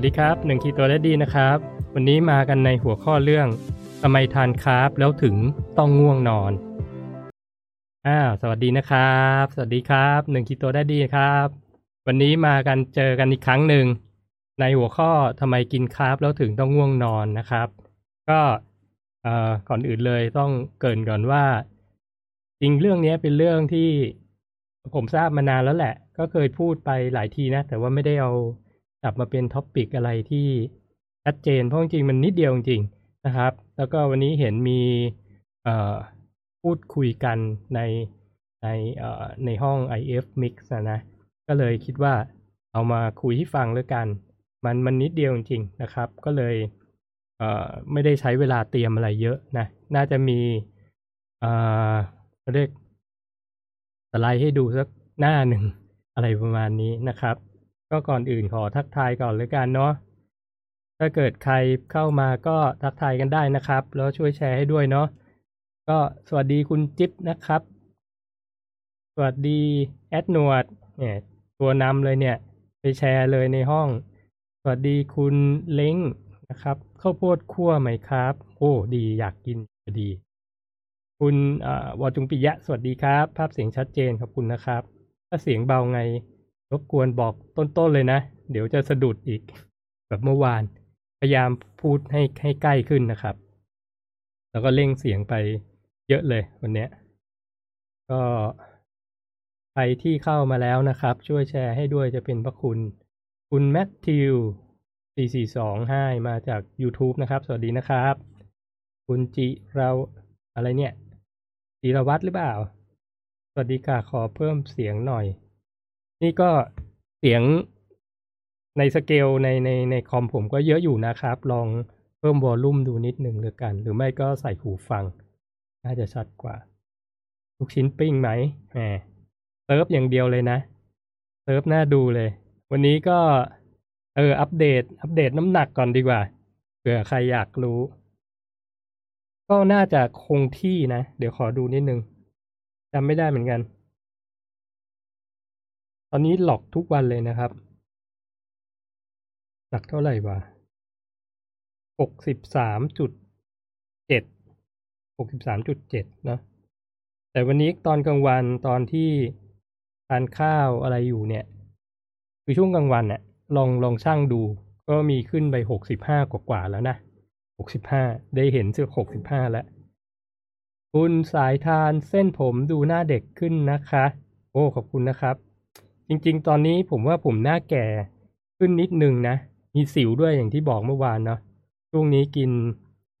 สวัสดีครับหนึ่งคีตัวและดีนะครับ วันนี้มากันในหัวข้อเรื่องทำไมทานคาร์บแล้วถึงต้องง่วงนอนอ้าวสวัสดีนะครับ สวัสดีครับหนึ่งคีตัวได้ดีครับ วันนี้มากันเจอกันอีกครั้งหนึ่งในหัวข้อทำไมกินคาร์บแล้วถึงต้องง่วงนอนนะครับ ก็เอ่อก่อนอื่นเลยต้องเกรินก่อนว่า จริงเรื่องนี้เป็นเรื่องที่ผมทราบมานานแล้วแหละ ก็เคยพูดไปหลายทีนะ แต่ว่าไม่ได้เอา จับมาเป็น topic อะไรที่ชัดเจนเพราะจริงๆมันนิดเดียวจริงนะครับ แล้วก็วันนี้เห็นมีพูดคุยกันในในในห้อง IF Mix นะนะ ก็เลยคิดว่าเอามาคุยให้ฟังแล้วกัน มันมันนิดเดียวจริงนะครับ ก็เลยไม่ได้ใช้เวลาเตรียมอะไรเยอะนะ น่าจะมีเอ่อเรียกสไลด์ให้ดูสักหน้าหนึ่งอะไรประมาณนี้นะครับ ก็ก่อนอื่นขอทักทายก่อนเลยกันเนาะถ้าเกิดใครเข้ามาก็ทักทายกันได้นะครับ แล้วช่วยแชร์ให้ด้วยเนาะก็สวัสดีคุณจิ๊บนะครับ สวัสดีแอดนวดเนี่ยตัวนำเลยเนี่ย ไปแชร์เลยในห้อง สวัสดีคุณเล้งนะครับข้าวโพดคั่วไหมครับ โอ้ดีอยากกินดี คุณวอจุงปิยะ สวัสดีครับ ภาพเสียงชัดเจนขอบคุณนะครับ ถ้าเสียงเบาไง รบกวนบอกต้นๆเลยนะ เดี๋ยวจะสะดุดอีก แบบเมื่อวาน พยายามพูดให้ให้ใกล้ขึ้นนะครับ แล้วก็เร่งเสียงไปเยอะเลยวันนี้ก็ใครที่เข้ามาแล้วนะครับ ช่วยแชร์ให้ด้วยจะเป็นพระคุณ คุณแมทธิว442ให้มาจาก YouTube นะครับ สวัสดีนะครับ คุณจิเราอะไรเนี่ยจิรวัตรหรือเปล่า สวัสดีค่ะขอเพิ่มเสียงหน่อย นี่ก็เสียงในสเกลในในในคอมผมก็เยอะอยู่นะครับ ลองเพิ่มวอลลุ่มดูนิดหนึ่งหรือกัน หรือไม่ก็ใส่หูฟัง น่าจะชัดกว่า ลูกชิ้นปิ้งไหมแหมเซิร์ฟอย่างเดียวเลยนะเซิร์ฟน่าดูเลย วันนี้ก็ เออ อัปเดต อัปเดตน้ำหนักก่อนดีกว่าเผื่อใครอยากรู้ ก็น่าจะคงที่นะ เดี๋ยวขอดูนิดนึงจำไม่ได้เหมือนกัน ตอนนี้หลอกทุกวันเลยนะครับ หนักเท่าไหร่วะหกสิบสามจุดเจ็ดหกสิบสามจุดเจ็ดนะ แต่วันนี้ตอนกลางวันตอนที่ทานข้าวอะไรอยู่เนี่ย คือช่วงกลางวันเนี่ยลองลองช่างดู ก็มีขึ้นไปหกสิบห้ากว่าแล้วนะหกสิบห้าได้เห็นเสื้อหกสิบห้าแล้ว คุณสายทานเส้นผมดูหน้าเด็กขึ้นนะคะ โอ้ขอบคุณนะครับ จริงๆ ตอนนี้ผมว่าผมหน้าแก่ขึ้นนิดนึงนะ มีสิวด้วยอย่างที่บอกเมื่อวานเนาะช่วงนี้กิน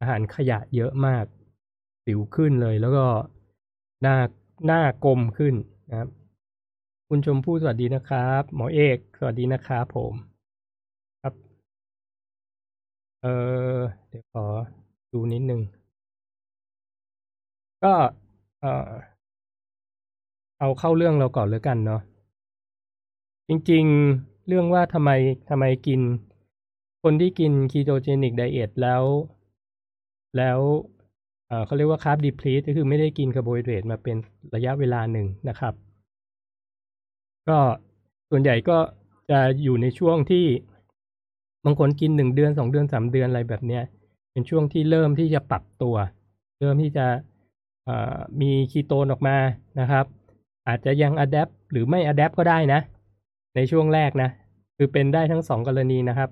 อาหารขยะเยอะมาก สิวขึ้นเลยแล้วก็หน้าหน้ากลมขึ้นนะครับ คุณชมพู่สวัสดีนะครับ หมอเอก สวัสดีนะครับผมครับ เออเดี๋ยวขอดูนิดนึง ก็เออเอาเข้าเรื่องเราก่อนเลยกันเนาะ จริงๆ เรื่องว่าทำไมทำไมกิน คนที่กิน ketogenic diet แล้ว แล้วเขาเรียกว่า carb deplete ก็คือไม่ได้กินคาร์โบไฮเดรตมาเป็นระยะเวลาหนึ่งนะครับ ก็ส่วนใหญ่ก็จะอยู่ในช่วงที่บางคนกินหนึ่งเดือนสองเดือนสามเดือนอะไรแบบเนี้ย เป็นช่วงที่เริ่มที่จะปรับตัว เริ่มที่จะมีคีโตนออกมานะครับ อาจจะยัง adapt หรือไม่ adapt ก็ได้นะ ในช่วงแรกนะ คือเป็นได้ทั้งสองกรณีนะครับ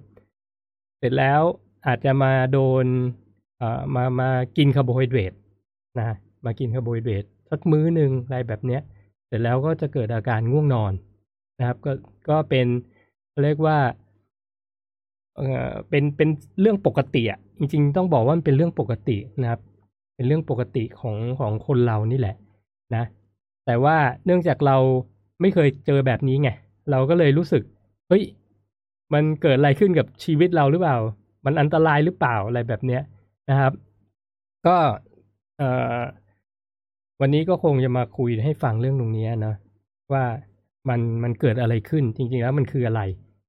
เสร็จแล้วอาจจะมาโดนมามากินคาร์โบไฮเดรตนะมากินคาร์โบไฮเดรตสักมื้อหนึ่งอะไรแบบเนี้ย เสร็จแล้วก็จะเกิดอาการง่วงนอนนะครับ ก็ก็เป็นเรียกว่าเออเป็นเป็นเรื่องปกติอะจริง ๆ ต้องบอกว่ามันเป็นเรื่องปกตินะครับ เป็นเรื่องปกติของของคนเรานี่แหละนะ แต่ว่าเนื่องจากเราไม่เคยเจอแบบนี้ไง เราก็เลยรู้สึก เฮ้ย มันเกิดอะไรขึ้นกับชีวิตเราหรือเปล่า มันอันตรายหรือเปล่าอะไรแบบเนี้ยนะครับ ก็เอ่อวันนี้ก็คงจะมาคุยให้ฟังเรื่องตรงนี้นะว่ามันมันเกิดอะไรขึ้น จริงๆแล้วมันคืออะไร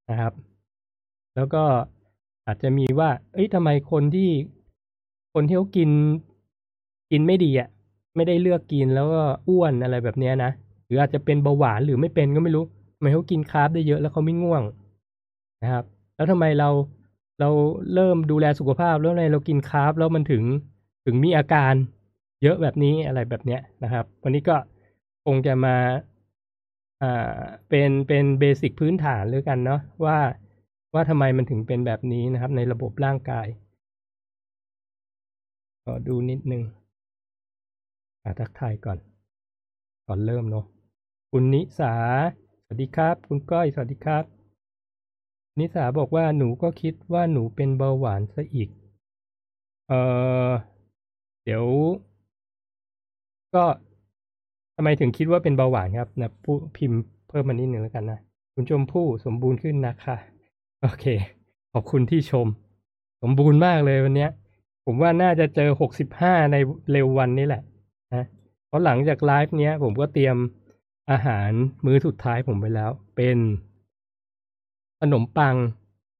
นะครับ แล้วก็อาจจะมีว่า เอ้ยทำไมคนที่คนที่เขากินกินไม่ดีอะ ไม่ได้เลือกกินแล้วก็อ้วนอะไรแบบนี้นะ หรืออาจจะเป็นเบาหวานหรือไม่เป็นก็ไม่รู้ ทำไมเขากิน carb ได้เยอะแล้วเขาไม่ง่วงนะครับ แล้วทำไมเราเราเริ่มดูแลสุขภาพแล้วทำไมเรากิน carb แล้วมันถึงถึงมีอาการเยอะแบบนี้อะไรแบบเนี้ยนะครับ วันนี้ก็คงจะมาอ่าเป็นเป็นเบสิกพื้นฐานเลยกันเนาะว่าว่าทำไมมันถึงเป็นแบบนี้นะครับ ในระบบร่างกายขอดูนิดนึงอาทักทายก่อน ก่อนเริ่มเนาะคุณนิสา วัสดีครับ คุณก้อยสวัสดีครับ นิสาบอกว่าหนูก็คิดว่าหนูเป็นเบาหวานซะอีก เออเดี๋ยว ก็ทำไมถึงคิดว่าเป็นเบาหวานครับนะผู้พิมพ์เพิ่มมานิดหนึ่งแล้วกันนะคุณชมพู่สมบูรณ์ขึ้นนะคะ โอเค ขอบคุณที่ชม สมบูรณ์มากเลยวันเนี้ย ผมว่าน่าจะเจอหกสิบห้าในเร็ววันนี้แหละนะเพราะหลังจากไลฟ์เนี้ย ผมก็เตรียม อาหารมื้อสุดท้ายผมไปแล้ว เป็นขนมปัง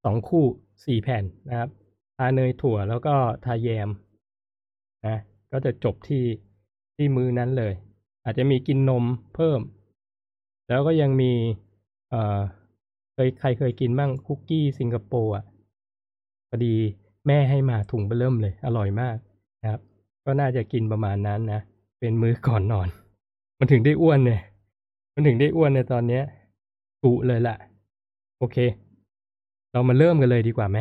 สองคู่สี่แผ่นนะครับทาเนยถั่วแล้วก็ทาแยมนะก็จะจบที่ที่มื้อนั้นเลย อาจจะมีกินนมเพิ่ม แล้วก็ยังมีเอ่อเคยใครเคยกินบ้างคุกกี้สิงคโปร์อะพอดีแม่ให้มาถุงเบเริ่มเลย อร่อยมากนะครับ ก็น่าจะกินประมาณนั้นนะ เป็นมื้อก่อนนอน มันถึงได้อ้วนเนี่ย มันถึงได้อ้วนในตอนเนี้ยกุเลยล่ะ โอเค เรามาเริ่มกันเลยดีกว่าไหม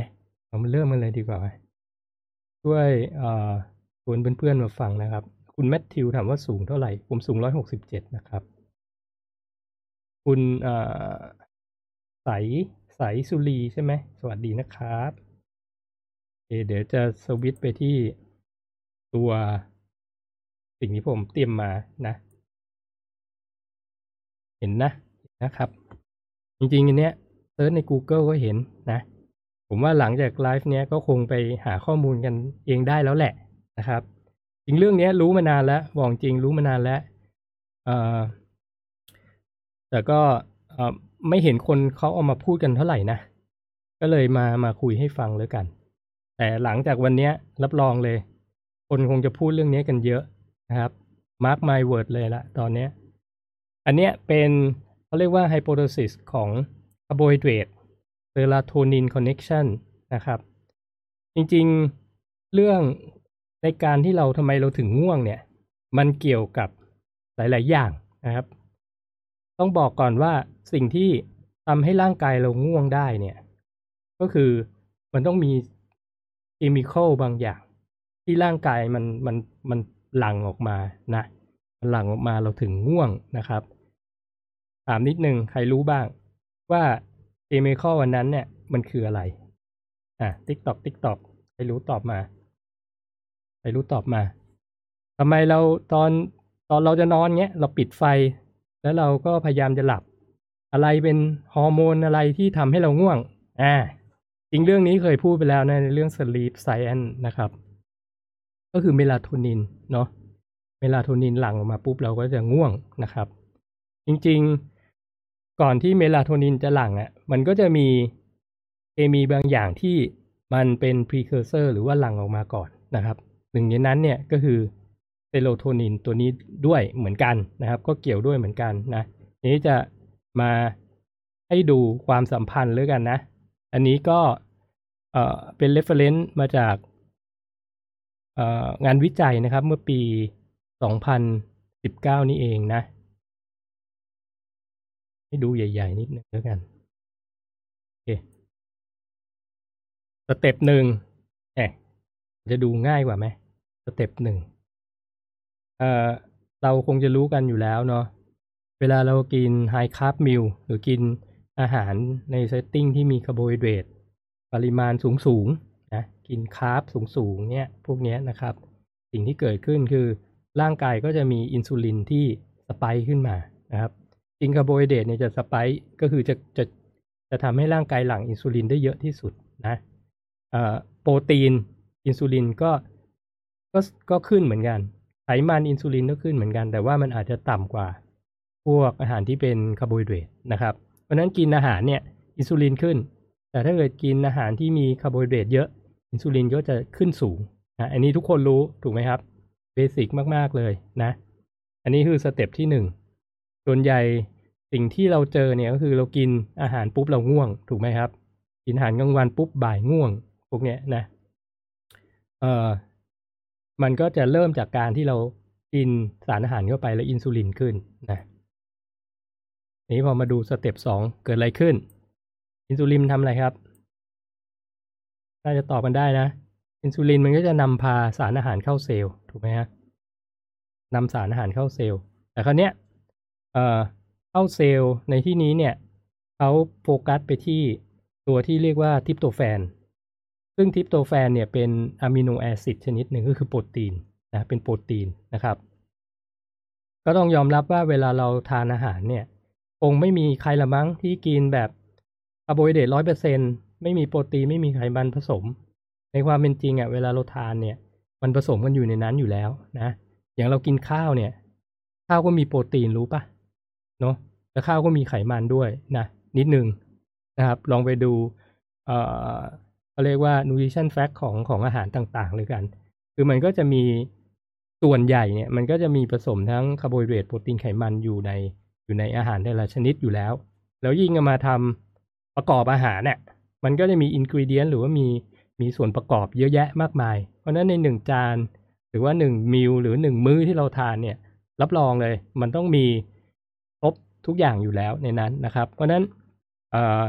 เรามาเริ่มกันเลยดีกว่าไหมช่วยเอ่อชวนเพื่อนๆมาฟังนะครับ คุณแมทธิวถามว่าสูงเท่าไหร่ ผมสูงร้อยหกสิบเจ็ดนะครับ คุณเอ่อใสใสสุรีใช่ไหม สวัสดีนะครับโอเคเดี๋ยวจะสวิตไปที่ตัวสิ่งที่ผมเตรียมมานะ เห็นนะนะครับ จริงๆอันเนี้ยเซิร์ชใน Google ก็เห็นนะ ผมว่าหลังจากไลฟ์เนี้ยก็คงไปหาข้อมูลกันเองได้แล้วแหละนะครับ จริงเรื่องเนี้ยรู้มานานแล้วบอกจริงรู้มานานแล้วเอ่อแต่ก็เอ่อไม่เห็นคนเขาเอามาพูดกันเท่าไหร่นะ ก็เลยมามาคุยให้ฟังเลยกัน แต่หลังจากวันเนี้ยรับรองเลย คนคงจะพูดเรื่องนี้กันเยอะนะครับ mark my word เลยละตอนเนี้ย อันเนี้ยเป็นเขาเรียกว่า hypothesis ของ carbohydrate serotonin connection นะครับ จริงๆเรื่องในการที่เราทำไมเราถึงง่วงเนี่ย มันเกี่ยวกับหลาย ๆ อย่างนะครับ ต้องบอกก่อนว่าสิ่งที่ทำให้ร่างกายเราง่วงได้เนี่ย ก็คือมันต้องมีchemical บางอย่าง ที่ร่างกายมันมันมันหลั่งออกมานะ มันหลั่งออกมาเราถึงง่วงนะครับ ถามนิดนึงใครรู้บ้าง ว่า chemical ตัวนั้นเนี่ย มันคืออะไร อะ tick tock tick tock ใครรู้ตอบมาใครรู้ตอบมาทำไมเราตอนตอนเราจะนอนเงี้ย เราปิดไฟ แล้วเราก็พยายามจะหลับ อะไรเป็นฮอร์โมนอะไรที่ทำให้เราง่วง อ่าจริงเรื่องนี้เคยพูดไปแล้วนะในเรื่อง sleep science นะครับ ก็คือเมลาโทนินเนาะเมลาโทนินหลั่งออกมาปุ๊บเราก็จะง่วงนะครับ จริงๆ ก่อนที่เมลาโทนินจะหลั่งอะ่ะ มันก็จะมีเคมีบางอย่างที่มันเป็น precursor หรือว่าหลั่งออกมาก่อนนะครับ หนึ่งในนั้นเนี่ยก็คือเซโรโทนินตัวนี้ด้วยเหมือนกันนะครับ ก็เกี่ยวด้วยเหมือนกันนะนี้จะมาให้ดูความสัมพันธ์เลยกันนะ อันนี้ก็เอ่อเป็น reference มาจากเอ่องานวิจัยนะครับ เมื่อปี 2019 นี่เองนะ ให้ดูใหญ่ ๆ นิดนึงแล้วกันโอเค step หนึ่งเอ๊ะจะดูง่ายกว่าไหม step หนึ่งเอ่อเราคงจะรู้กันอยู่แล้วเนาะเวลาเรากิน high carb meal หรือกินอาหารใน setting ที่มีคาร์โบไฮเดรตปริมาณสูงๆนะกิน carb สูงๆเนี่ยพวกนี้นะครับ สิ่งที่เกิดขึ้นคือร่างกายก็จะมีอินซูลินที่ spike ขึ้นมานะครับ จริงคาร์โบไฮเดรตเนี่ยจะ spike ก็คือจะจะจะทำให้ร่างกายหลั่งอินซูลินได้เยอะที่สุดนะเอ่อโปรตีนอินซูลินก็ก็ก็ขึ้นเหมือนกันไขมันอินซูลินก็ขึ้นเหมือนกัน แต่ว่ามันอาจจะต่ำกว่า พวกอาหารที่เป็นคาร์โบไฮเดรตนะครับ เพราะฉะนั้นกินอาหารเนี่ยอินซูลินขึ้น แต่ถ้าเกิดกินอาหารที่มีคาร์โบไฮเดรตเยอะอินซูลินก็จะขึ้นสูงนะอันนี้ทุกคนรู้ถูกไหมครับ basic มาก ๆ เลยนะ อันนี้คือ step ที่หนึ่ง ส่วนใหญ่สิ่งที่เราเจอเนี่ยก็คือเรากินอาหารปุ๊บเราง่วงถูกไหมครับ กินอาหารกลางวันปุ๊บบ่ายง่วงพวกเนี้ยนะเออมันก็จะเริ่มจากการที่เรากินสารอาหารเข้าไปแล้วอินซูลินขึ้นนะนี้พอมาดูสเต็ปสองเกิดอะไรขึ้น อินซูลินทำอะไรครับน่าจะตอบกันได้นะ อินซูลินมันก็จะนำพาสารอาหารเข้าเซลล์ถูกไหมฮะนำสารอาหารเข้าเซลล์แต่คราวเนี้ย เอ่อเข้าเซลล์ในที่นี้เนี่ยเขาโฟกัสไปที่ตัวที่เรียกว่า tryptophan ซึ่ง tryptophan เนี่ยเป็น amino acid ชนิดหนึ่งก็คือโปรตีนนะเป็นโปรตีนนะครับ ก็ต้องยอมรับว่าเวลาเราทานอาหารเนี่ยคงไม่มีใครละมั้งที่กินแบบคาร์โบไฮเดรตร้อยเปอร์เซ็นต์ไม่มีโปรตีนไม่มีไขมันผสม ในความเป็นจริงอะเวลาเราทานเนี่ย มันผสมกันอยู่ในนั้นอยู่แล้วนะ อย่างเรากินข้าวเนี่ย ข้าวก็มีโปรตีนรู้ปะ เนาะแล้วข้าวก็มีไขมันด้วยนะนิดนึงนะครับ ลองไปดูเอ่อเขาเรียกว่า nutrition fact ของของอาหารต่างๆเลยกัน คือมันก็จะมีส่วนใหญ่เนี่ย มันก็จะมีผสมทั้งคาร์โบไฮเดรตโปรตีนไขมันอยู่ในอยู่ในอาหารแต่ละชนิดอยู่แล้ว แล้วยิ่งมาทำประกอบอาหารเนี่ยมันก็จะมี ingredient หรือว่ามีมีส่วนประกอบเยอะแยะมากมาย เพราะฉะนั้นในหนึ่งจาน หรือว่าหนึ่ง meal หรือหนึ่งมื้อที่เราทานเนี่ย รับรองเลย มันต้องมี ทุกอย่างอยู่แล้วในนั้นนะครับ เพราะนั้นเอ่อ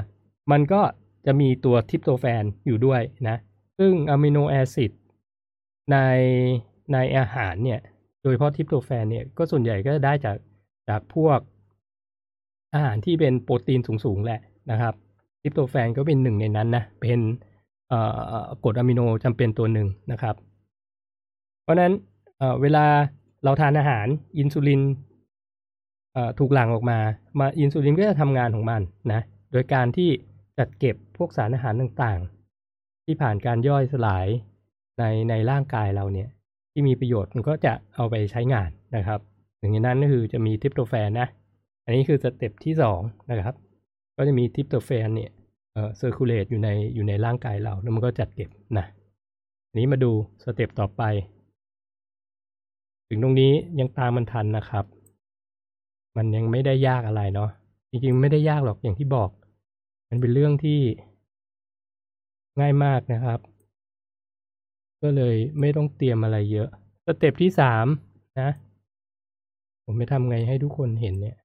มันก็จะมีตัว tryptophan อยู่ด้วยนะ ซึ่ง amino acid ในในอาหารเนี่ย โดยเฉพาะ tryptophan เนี่ยก็ส่วนใหญ่ก็จะได้จากจากพวกอาหารที่เป็นโปรตีนสูงๆแหละนะครับทิปโตแฟนก็เป็นหนึ่งในนั้นนะ เป็นเอ่อกรดอะมิโนจำเป็นตัวหนึ่งนะครับ เพราะนั้นเเวลาเราทานอาหารอินซูลิน ถูกหลั่งออกมา มาอินซูลินก็จะทำงานของมันนะ โดยการที่จัดเก็บพวกสารอาหารต่างๆ ที่ผ่านการย่อยสลายในในร่างกายเราเนี่ย ที่มีประโยชน์มันก็จะเอาไปใช้งานนะครับหนึ่งในนั้นก็คือจะมี tryptophan นะ อันนี้คือ step ที่สองนะครับ ก็จะมี tryptophan เนี่ยเอ่อ circulate อยู่ในอยู่ในร่างกายเราแล้วมันก็จัดเก็บนะอันนี้มาดู step ต่อไป ถึงตรงนี้ยังตามมันทันนะครับ มันยังไม่ได้ยากอะไรเนาะจริงๆไม่ได้ยากหรอกอย่างที่บอก มันเป็นเรื่องที่ง่ายมากนะครับ ก็เลยไม่ต้องเตรียมอะไรเยอะ step ที่สามนะ ผมไม่ทำไงให้ทุกคนเห็นเนี่ย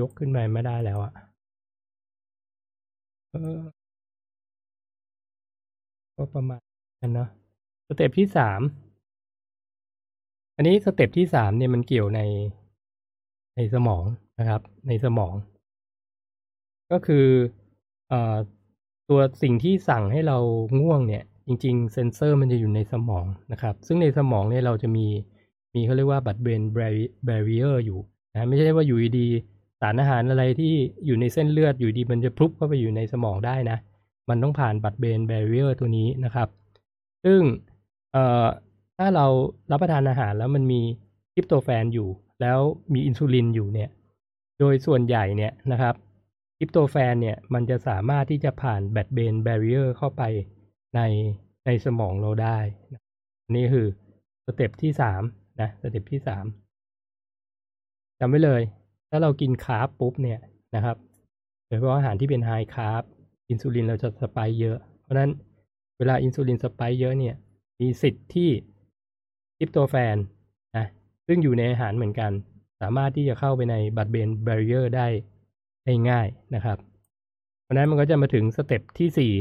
ยกขึ้นมาไม่ได้แล้วอะเออก็ประมาณนั้นเนาะ stepที่สาม อันนี้ step ที่สามเนี่ยมันเกี่ยวในในสมองนะครับ ในสมอง ก็คือตัวสิ่งที่สั่งให้เราง่วงเนี่ย จริง ๆ เซนเซอร์มันจะอยู่ในสมองนะครับ ซึ่งในสมองเนี่ยเราจะมีมีเขาเรียกว่า blood brain barrier อยู่นะไม่ใช่ว่าอยู่ดีสารอาหารอะไรที่อยู่ในเส้นเลือดอยู่ดีมันจะพลุบเข้าไปอยู่ในสมองได้นะ มันต้องผ่าน blood brain barrier ตัวนี้นะครับ ซึ่งเอ ถ้าเรารับประทานอาหารแล้วมันมี tryptophan อยู่ แล้วมีอินซูลินอยู่เนี่ย โดยส่วนใหญ่เนี่ยนะครับ tryptophan เนี่ยมันจะสามารถที่จะผ่าน blood brain barrier เข้าไปในในสมองเราได้นี่คือ step ที่สามนะ step ที่สามจำไว้เลย ถ้าเรากิน carb ปุ๊บเนี่ยนะครับโดยเฉพาะอาหารที่เป็น high carb อินซูลินเราจะ spike เยอะ เพราะนั้นเวลาอินซูลิน spike เยอะเนี่ย มีสิทธิ์ที่ tryptophan นะซึ่งอยู่ในอาหารเหมือนกัน สามารถที่จะเข้าไปใน blood brain barrier ได้ได้ง่ายนะครับ เพราะนั้นมันก็จะมาถึง step ที่สี่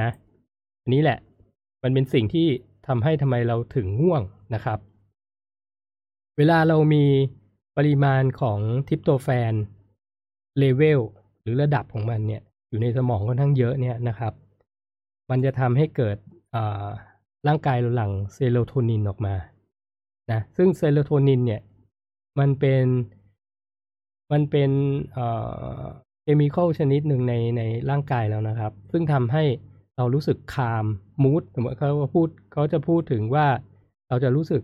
นะ อันนี้แหละ มันเป็นสิ่งที่ทำให้ทำไมเราถึงง่วงนะครับ เวลาเรามีปริมาณของ tryptophan level หรือระดับของมันเนี่ย อยู่ในสมองค่อนข้างเยอะเนี่ยนะครับ มันจะทำให้เกิดร่างกายเราหลั่งเซโรโทนินออกมา นะซึ่งเซโรโทนินเนี่ยมันเป็นมันเป็น chemical ชนิดหนึ่งในในร่างกายแล้วนะครับ ซึ่งทำให้เรารู้สึก calm mood สมมติเขาพูดเขาจะพูดถึงว่าเราจะรู้สึก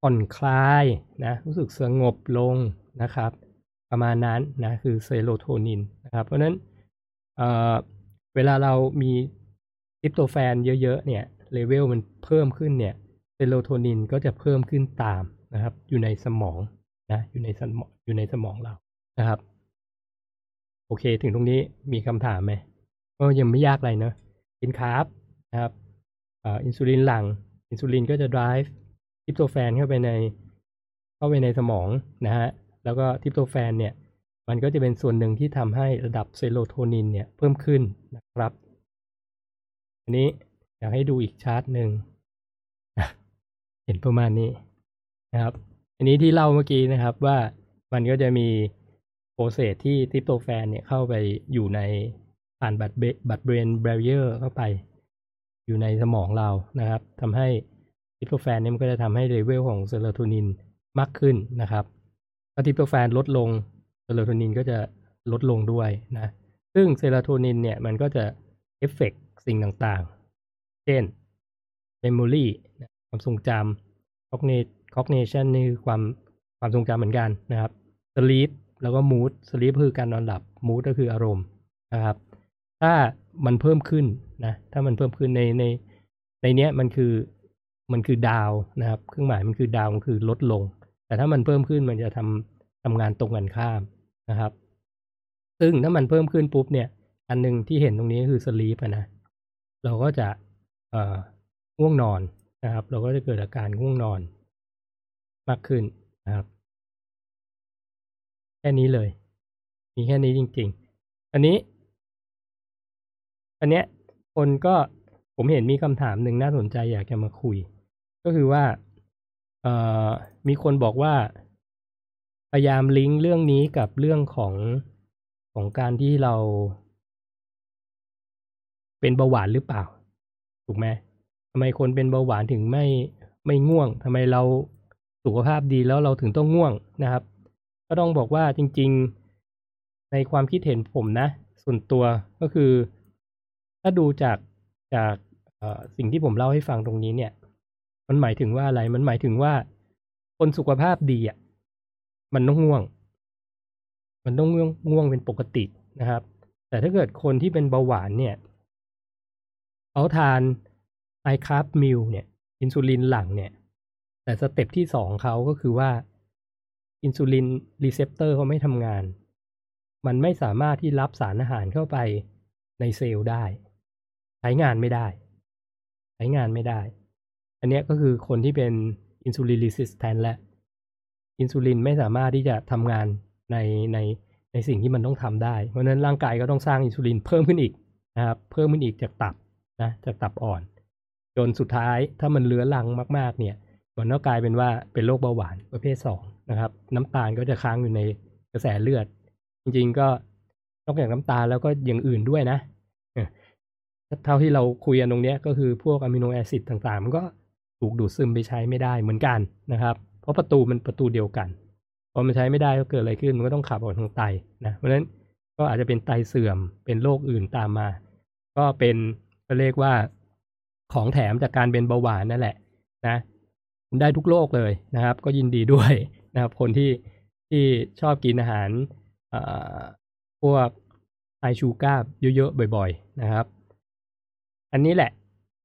ผ่อนคลายนะรู้สึกสงบลงนะครับ ประมาณนั้นนะคือเซโรโทนินนะครับ เพราะนั้นเเวลาเรามี tryptophan เยอะๆเนี่ยเลเวลมันเพิ่มขึ้นเนี่ย เซโรโทนินก็จะเพิ่มขึ้นตามนะครับ อยู่ในสมองนะอยู่ในสมองอยู่ในสมองเรานะครับ โอเคถึงตรงนี้มีคำถามไหมก็ยังไม่ยากอะไรเนอะกิน carb นะครับอินซูลินหลั่งอินซูลินก็จะ drive tryptophan เข้าไปในเข้าไปในสมองนะฮะแล้วก็ tryptophan เนี่ย มันก็จะเป็นส่วนหนึ่งที่ทำให้ระดับเซโรโทนินเนี่ยเพิ่มขึ้นนะครับ อันนี้อยากให้ดูอีกชาร์ตหนึ่ง เห็นประมาณนี้นะครับ อันนี้ที่เล่าเมื่อกี้นะครับว่ามันก็จะมี process ที่ tryptophan เนี่ยเข้าไปอยู่ในผ่าน blood blood brain barrier เข้าไป อยู่ในสมองเรานะครับทำให้tryptophan เนี่ยมันก็จะทำให้เลเวลของเซโรโทนินมากขึ้นนะครับถ้า tryptophan ลดลงเซโรโทนินก็จะลดลงด้วยนะ ซึ่งเซโรโทนินเนี่ยมันก็จะเอฟเฟกสิ่งต่างๆ เช่น memory ความทรงจำ cognition นี่คือความความทรงจำเหมือนกันนะครับ sleep แล้วก็ mood sleep คือการนอนหลับ mood ก็คืออารมณ์นะครับ ถ้ามันเพิ่มขึ้นนะถ้ามันเพิ่มขึ้นในในในเนี้ยมันคือมันคือดาวนะครับ เครื่องหมายมันคือดาวมันคือลดลง แต่ถ้ามันเพิ่มขึ้นมันจะทำทำงานตรงกันข้ามนะครับ ซึ่งถ้ามันเพิ่มขึ้นปุ๊บเนี่ย อันหนึ่งที่เห็นตรงนี้คือ sleep นะเราก็จะเอ่อง่วงนอน นะครับ เราก็จะเกิดอาการง่วงนอนมากขึ้นนะครับ แค่นี้เลย มีแค่นี้จริง ๆ อันนี้ อันเนี้ยคนก็ผมเห็นมีคำถามหนึ่งน่าสนใจอยากจะมาคุย ก็คือว่าเอ่อมีคนบอกว่า พยายามลิงก์เรื่องนี้กับเรื่องของของการที่เรา เป็นเบาหวานหรือเปล่า ถูกไหม ทำไมคนเป็นเบาหวานถึงไม่ไม่ง่วงทำไมเราสุขภาพดีแล้วเราถึงต้องง่วงนะครับ ก็ต้องบอกว่าจริง ๆ ในความคิดเห็นผมนะ ส่วนตัวก็คือ ถ้าดูจากจากสิ่งที่ผมเล่าให้ฟังตรงนี้เนี่ย มันหมายถึงว่าอะไร มันหมายถึงว่า คนสุขภาพดีอะ มันต้องง่วง มันต้องง่วงง่วงเป็นปกตินะครับ แต่ถ้าเกิดคนที่เป็นเบาหวานเนี่ยเขาทาน high carb meal เนี่ย อินซูลินหลั่งเนี่ย แต่ step ที่สองเขาก็คือว่า insulin receptor เขาไม่ทำงาน มันไม่สามารถที่รับสารอาหารเข้าไปในเซลล์ได้ ใช้งานไม่ได้ ใช้งานไม่ได้ อันนี้ก็คือคนที่เป็น insulin resistant และอินซูลินไม่สามารถที่จะทำงานในในในสิ่งที่มันต้องทำได้ เพราะนั้นร่างกายก็ต้องสร้างอินซูลินเพิ่มขึ้นอีกนะครับ เพิ่มขึ้นอีกจากตับนะจากตับอ่อน จนสุดท้ายถ้ามันเลื้อรังมากๆเนี่ยมันก็กลายเป็นว่าเป็นโรคเบาหวานประเภทสองนะครับ น้ำตาลก็จะค้างอยู่ในกระแสเลือด จริงๆก็นอกจากน้ำตาลแล้วก็อย่างอื่นด้วยนะเท่าที่เราคุยกันตรงนี้ก็คือพวกอะมิโนแอซิดต่างๆ มันก็ถูกดูดซึมไปใช้ไม่ได้เหมือนกันนะครับ เพราะประตูมันประตูเดียวกันพอมันใช้ไม่ได้ก็เกิดอะไรขึ้นมันก็ต้องขับออกทางไตนะเพราะฉะนั้นก็อาจจะเป็นไตเสื่อมเป็นโรคอื่นตามมา ก็เป็นเรียกว่า ของแถมจากการเป็นเบาหวานนั่นแหละนะได้ทุกโรคเลยนะครับ ก็ยินดีด้วยนะครับ คนที่ที่ชอบกินอาหารพวกไอชูการ์เยอะๆบ่อย ๆ นะครับ อันนี้แหละ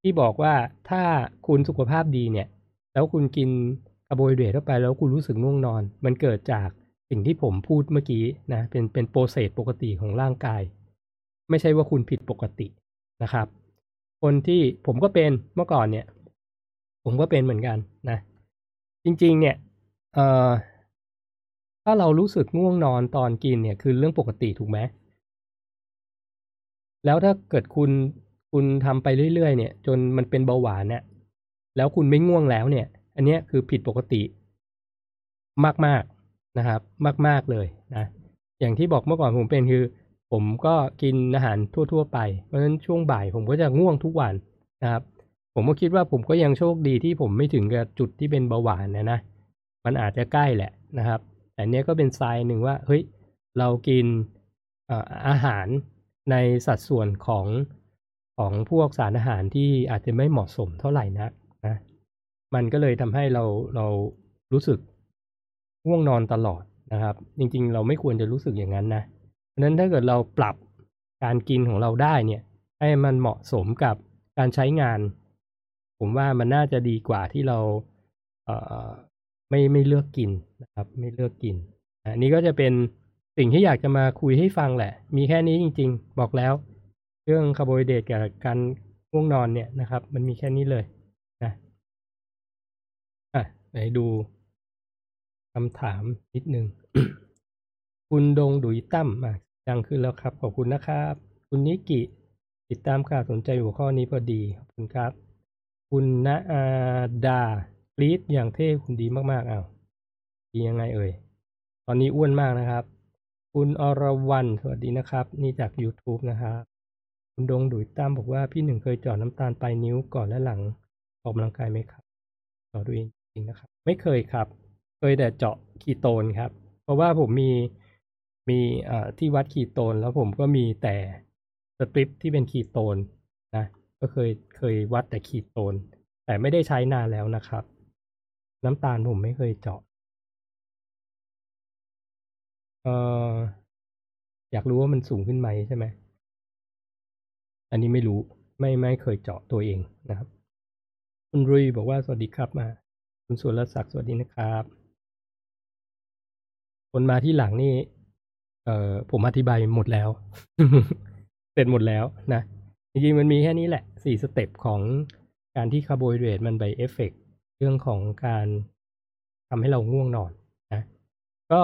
ที่บอกว่าถ้าคุณสุขภาพดีเนี่ย แล้วคุณกินคาร์โบไฮเดรตเข้าไปแล้วคุณรู้สึกง่วงนอน มันเกิดจากสิ่งที่ผมพูดเมื่อกี้นะเป็นเป็น process ปกติของร่างกาย ไม่ใช่ว่าคุณผิดปกตินะครับ คนที่ผมก็เป็นเมื่อก่อนเนี่ย ผมก็เป็นเหมือนกันนะ จริง ๆ เนี่ยเอ่อถ้าเรารู้สึกง่วงนอนตอนกินเนี่ย คือเรื่องปกติถูกไหมแล้วถ้าเกิดคุณคุณทำไปเรื่อยๆเนี่ย จนมันเป็นเบาหวานเนี่ยแล้วคุณไม่ง่วงแล้วเนี่ย อันนี้คือผิดปกติ มากๆนะครับ มาก ๆเลยนะอย่างที่บอกเมื่อก่อนผมเป็นคือ ผมก็กินอาหารทั่ว ๆ ไป เพราะฉะนั้นช่วงบ่ายผมก็จะง่วงทุกวันนะครับ ผมก็คิดว่าผมก็ยังโชคดีที่ผมไม่ถึงกับจุดที่เป็นเบาหวานนะนะ มันอาจจะใกล้แหละนะครับ แต่เนี้ยก็เป็นทรายหนึ่งว่า เฮ้ย เรากินอาหารในสัดส่วนของของพวกสารอาหารที่อาจจะไม่เหมาะสมเท่าไหร่นักนะ มันก็เลยทำให้เราเรารู้สึกง่วงนอนตลอดนะครับ จริงๆ เราไม่ควรจะรู้สึกอย่างนั้นนะ ราะนั้นถ้าเกิดเราปรับการกินของเราได้เนี่ย ให้มันเหมาะสมกับการใช้งาน ผมว่ามันน่าจะดีกว่าที่เราเไม่ไม่เลือกกินนะครับ ไม่เลือกกินอันนี้ก็จะเป็นสิ่งที่อยากจะมาคุยให้ฟังแหละ มีแค่นี้จริง ๆ บอกแล้ว เรื่องคาร์โบไฮเดรตกับการง่วงนอนเนี่ยนะครับ มันมีแค่นี้เลยนะอะไหนดูคำถามนิดนึง คุณดงดุยตั้มมา ดังขึ้นแล้วครับ ขอบคุณนะครับ คุณนิกิ ติดตามข่าวสนใจหัวข้อนี้พอดี ขอบคุณครับ คุณณอาดากรีดอย่างเท่คุณดีมากๆอ้าวดียังไงเอ่ย ตอนนี้อ้วนมากนะครับ คุณอรวรรณสวัสดีนะครับ นี่จาก YouTube นะครับคุณดงดุยตั้มบอกว่าพี่หนึ่งเคยเจาะน้ำตาลปลายนิ้วก่อนและหลังออกกำลังกายไหมครับเจาะดูเองจริงนะครับ ไม่เคยครับ เคยแต่เจาะคีโตนครับ เพราะว่าผมมี มีที่วัดคีโตน แล้วผมก็มีแต่สตริปที่เป็นคีโตนนะก็เคยเคยวัดแต่คีโตน แต่ไม่ได้ใช้นานแล้วนะครับ น้ำตาลผมไม่เคยเจาะเอ่ออยากรู้ว่ามันสูงขึ้นไหมใช่ไหมอันนี้ไม่รู้ไม่ไม่เคยเจาะตัวเองนะครับ คุณรุยบอกว่าสวัสดีครับมา คุณสุรศักดิ์สวัสดีนะครับ คนมาที่หลังนี่ เอ่อผมอธิบายหมดแล้ว เสร็จหมดแล้วนะจริงๆมันมีแค่นี้แหละสี่ step ของการที่คาร์โบไฮเดรตมันไปเอฟเฟกต์เรื่องของการทำให้เราง่วงนอนนะก็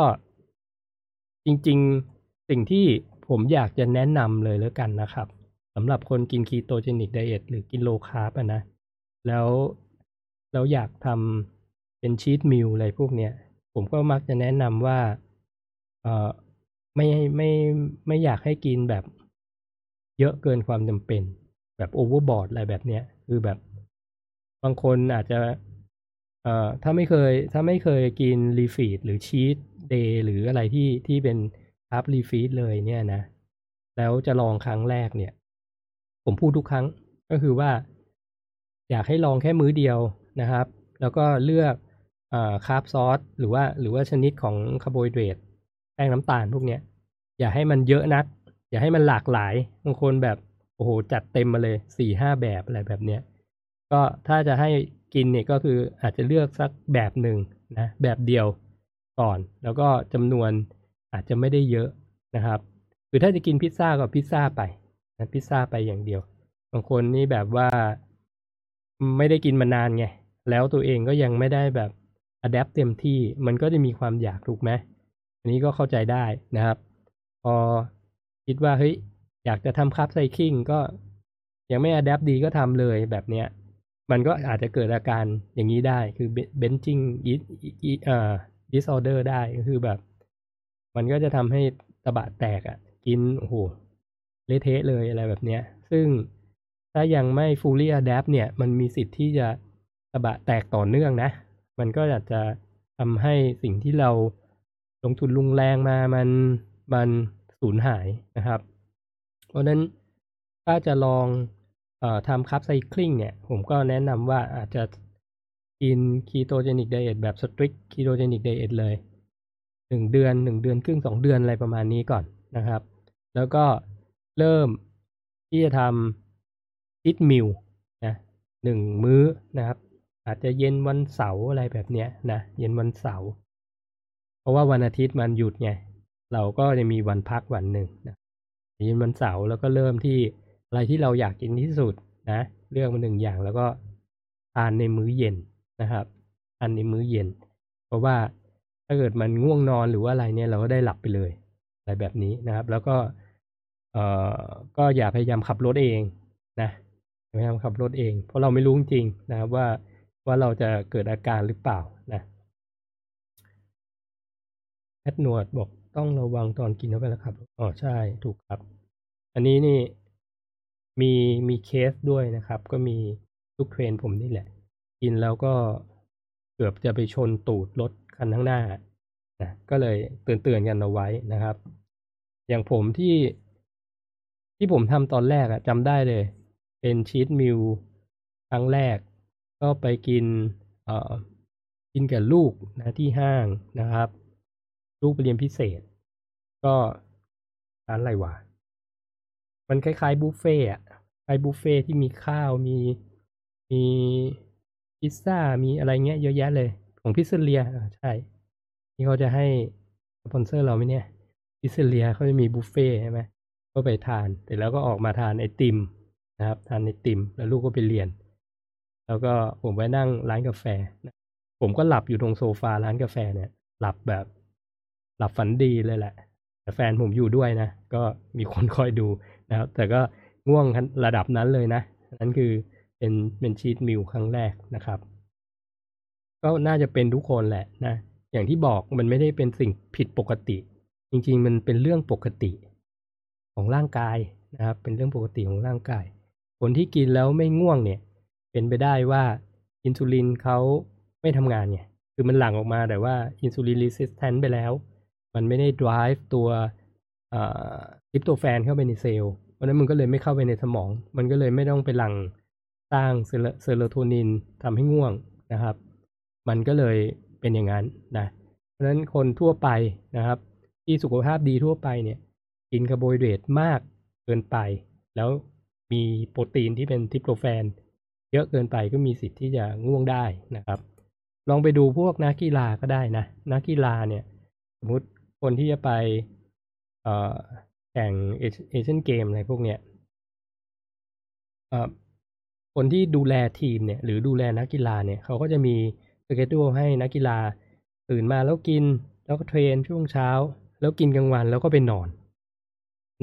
จริง ๆ สิ่งที่ผมอยากจะแนะนำเลยแล้วกันนะครับสำหรับคนกิน ketogenic diet หรือกิน low carb นะ แล้วแล้วอยากทำเป็น cheat meal อะไรพวกเนี้ย ผมก็มักจะแนะนำว่าเอ่อ ไม่ไม่ไม่อยากให้กินแบบเยอะเกินความจำเป็น แบบ overboard อะไรแบบเนี้ย คือแบบบางคนอาจจะเอ่อถ้าไม่เคย ถ้าไม่เคยกิน refeed หรือ cheat day หรืออะไรที่ที่เป็น carb refeed เลยเนี่ยนะ แล้วจะลองครั้งแรกเนี่ย ผมพูดทุกครั้งก็คือว่า อยากให้ลองแค่มื้อเดียวนะครับ แล้วก็เลือกคาร์บซอสหรือว่าหรือว่าชนิดของคาร์โบไฮเดรต แป้งน้ำตาลพวกเนี้ยอย่าให้มันเยอะนัก อย่าให้มันหลากหลายบางคนแบบโอ้โหจัดเต็มมาเลยสี่ห้าแบบอะไรแบบเนี้ยก็ถ้าจะให้กินเนี่ยก็คืออาจจะเลือกสักแบบหนึ่งนะแบบเดียวก่อน แล้วก็จำนวนอาจจะไม่ได้เยอะนะครับคือถ้าจะกินพิซซ่าก็พิซซ่าไปนะพิซซ่าไปอย่างเดียว บางคนนี่แบบว่าไม่ได้กินมานานไง แล้วตัวเองก็ยังไม่ได้แบบ adapt เต็มที่มันก็จะมีความอยากถูกไหม อันนี้ก็เข้าใจได้นะครับ พอคิดว่าเฮ้ยอยากจะทำ carb cycling ก็ยังไม่ adapt ดีก็ทำเลยแบบเนี้ย มันก็อาจจะเกิดอาการอย่างนี้ได้คือ bingeing เอ่อ disorder ได้ก็คือแบบ มันก็จะทำให้ตะบะแตกอะ กินโอ้โหเละเทะเลยอะไรแบบเนี้ย ซึ่งถ้ายังไม่ fully adapt เนี่ย มันมีสิทธิ์ที่จะตะบะแตกต่อเนื่องนะ มันก็อาจจะทำให้สิ่งที่เรา ลงทุนลุงแรงมามันมันสูญหายนะครับ เพราะนั้นถ้าจะลองเอ่อทำคัพไซคลิงเนี่ย ผมก็แนะนำว่าอาจจะกิน ketogenic diet แบบ strict ketogenic diet เลยหนึ่งเดือนหนึ่งเดือนครึ่งสองเดือนอะไรประมาณนี้ก่อนนะครับ แล้วก็เริ่มที่จะทำ cheat meal นะหนึ่งมื้อนะครับ อาจจะเย็นวันเสาร์อะไรแบบเนี้ยนะ เย็นวันเสาร์ เพราะว่าวันอาทิตย์มันหยุดไงเราก็จะมีวันพักวันหนึ่งนะเย็นวันเสาร์แล้วก็เริ่มที่อะไรที่เราอยากกินที่สุดนะเลือกมาหนึ่งอย่างแล้วก็ทานในมื้อเย็นนะครับทานในมื้อเย็น เพราะว่าถ้าเกิดมันง่วงนอนหรือว่าอะไรเนี่ยเราก็ได้หลับไปเลยอะไรแบบนี้นะครับ แล้วก็เอ่อก็อย่าพยายามขับรถเองนะพยายามขับรถเอง เพราะเราไม่รู้จริงนะครับว่าว่าเราจะเกิดอาการหรือเปล่านะ แอดนวดบอกต้องระวังตอนกินเข้าไปแล้วครับอ๋อใช่ถูกครับ อันนี้นี่มีมีเคสด้วยนะครับ ก็มีลูกเทรนผมนี่แหละ กินแล้วก็เกือบจะไปชนตูดรถคันข้างหน้านะก็เลยเตือนเตือนกันเอาไว้นะครับ อย่างผมที่ที่ผมทำตอนแรกอะจำได้เลย เป็น cheat meal ครั้งแรก ก็ไปกินเอ่อกินกับลูกนะที่ห้างนะครับ ลูกไปเรียนพิเศษ ก็ร้านอะไรวะมันคล้ายๆบุฟเฟ่อะคล้ายบุฟเฟ่ที่มีข้าวมีมีพิซซ่ามีอะไรเงี้ยเยอะแยะเลย ของพิซเซเลียใช่นี่เขาจะให้สปอนเซอร์เราไหมเนี่ยพิซเซเลียเขาจะมีบุฟเฟ่ใช่ไหมก็ไปทานเสร็จแล้วก็ออกมาทานไอติมนะครับ ทานไอติม แล้วลูกก็ไปเรียน แล้วก็ผมไปนั่งร้านกาแฟ ผมก็หลับอยู่ตรงโซฟาร้านกาแฟเนี่ย หลับแบบ หลับฝันดีเลยแหละ แต่แฟนผมอยู่ด้วยนะ ก็มีคนคอยดูนะครับ แต่ก็ง่วงระดับนั้นเลยนะ นั่นคือเป็นเป็นชีตมิลครั้งแรกนะครับ ก็น่าจะเป็นทุกคนแหละนะ อย่างที่บอกมันไม่ได้เป็นสิ่งผิดปกติ จริงๆ มันเป็นเรื่องปกติของร่างกายนะครับ เป็นเรื่องปกติของร่างกาย คนที่กินแล้วไม่ง่วงเนี่ย เป็นไปได้ว่าอินซูลินเขาไม่ทำงานเนี่ย คือมันหลั่งออกมาแต่ว่าอินซูลิน resistant ไปแล้ว มันไม่ได้ drive ตัวทริปโตเฟนเข้าไปในเซลล์เพราะนั้นมันก็เลยไม่เข้าไปในสมอง มันก็เลยไม่ต้องไปหลั่งสร้างเซโรโทนินทำให้ง่วงนะครับ มันก็เลยเป็นอย่างนั้นนะ เพราะฉะนั้นคนทั่วไปนะครับ ที่สุขภาพดีทั่วไปเนี่ย กินคาร์โบไฮเดรตมากเกินไป แล้วมีโปรตีนที่เป็นทริปโตเฟน เยอะเกินไปก็มีสิทธิ์ที่จะง่วงได้นะครับ ลองไปดูพวกนักกีฬาก็ได้นะ นักกีฬาเนี่ย สมมติ คนที่จะไปแข่ง Asian Games อะไรพวกเนี้ยคนที่ดูแลทีมเนี่ย หรือดูแลนักกีฬาเนี่ย เขาก็จะมีschedule ให้นักกีฬาตื่นมาแล้วกิน แล้วก็ train ช่วงเช้า แล้วกินกลางวันแล้วก็ไปนอน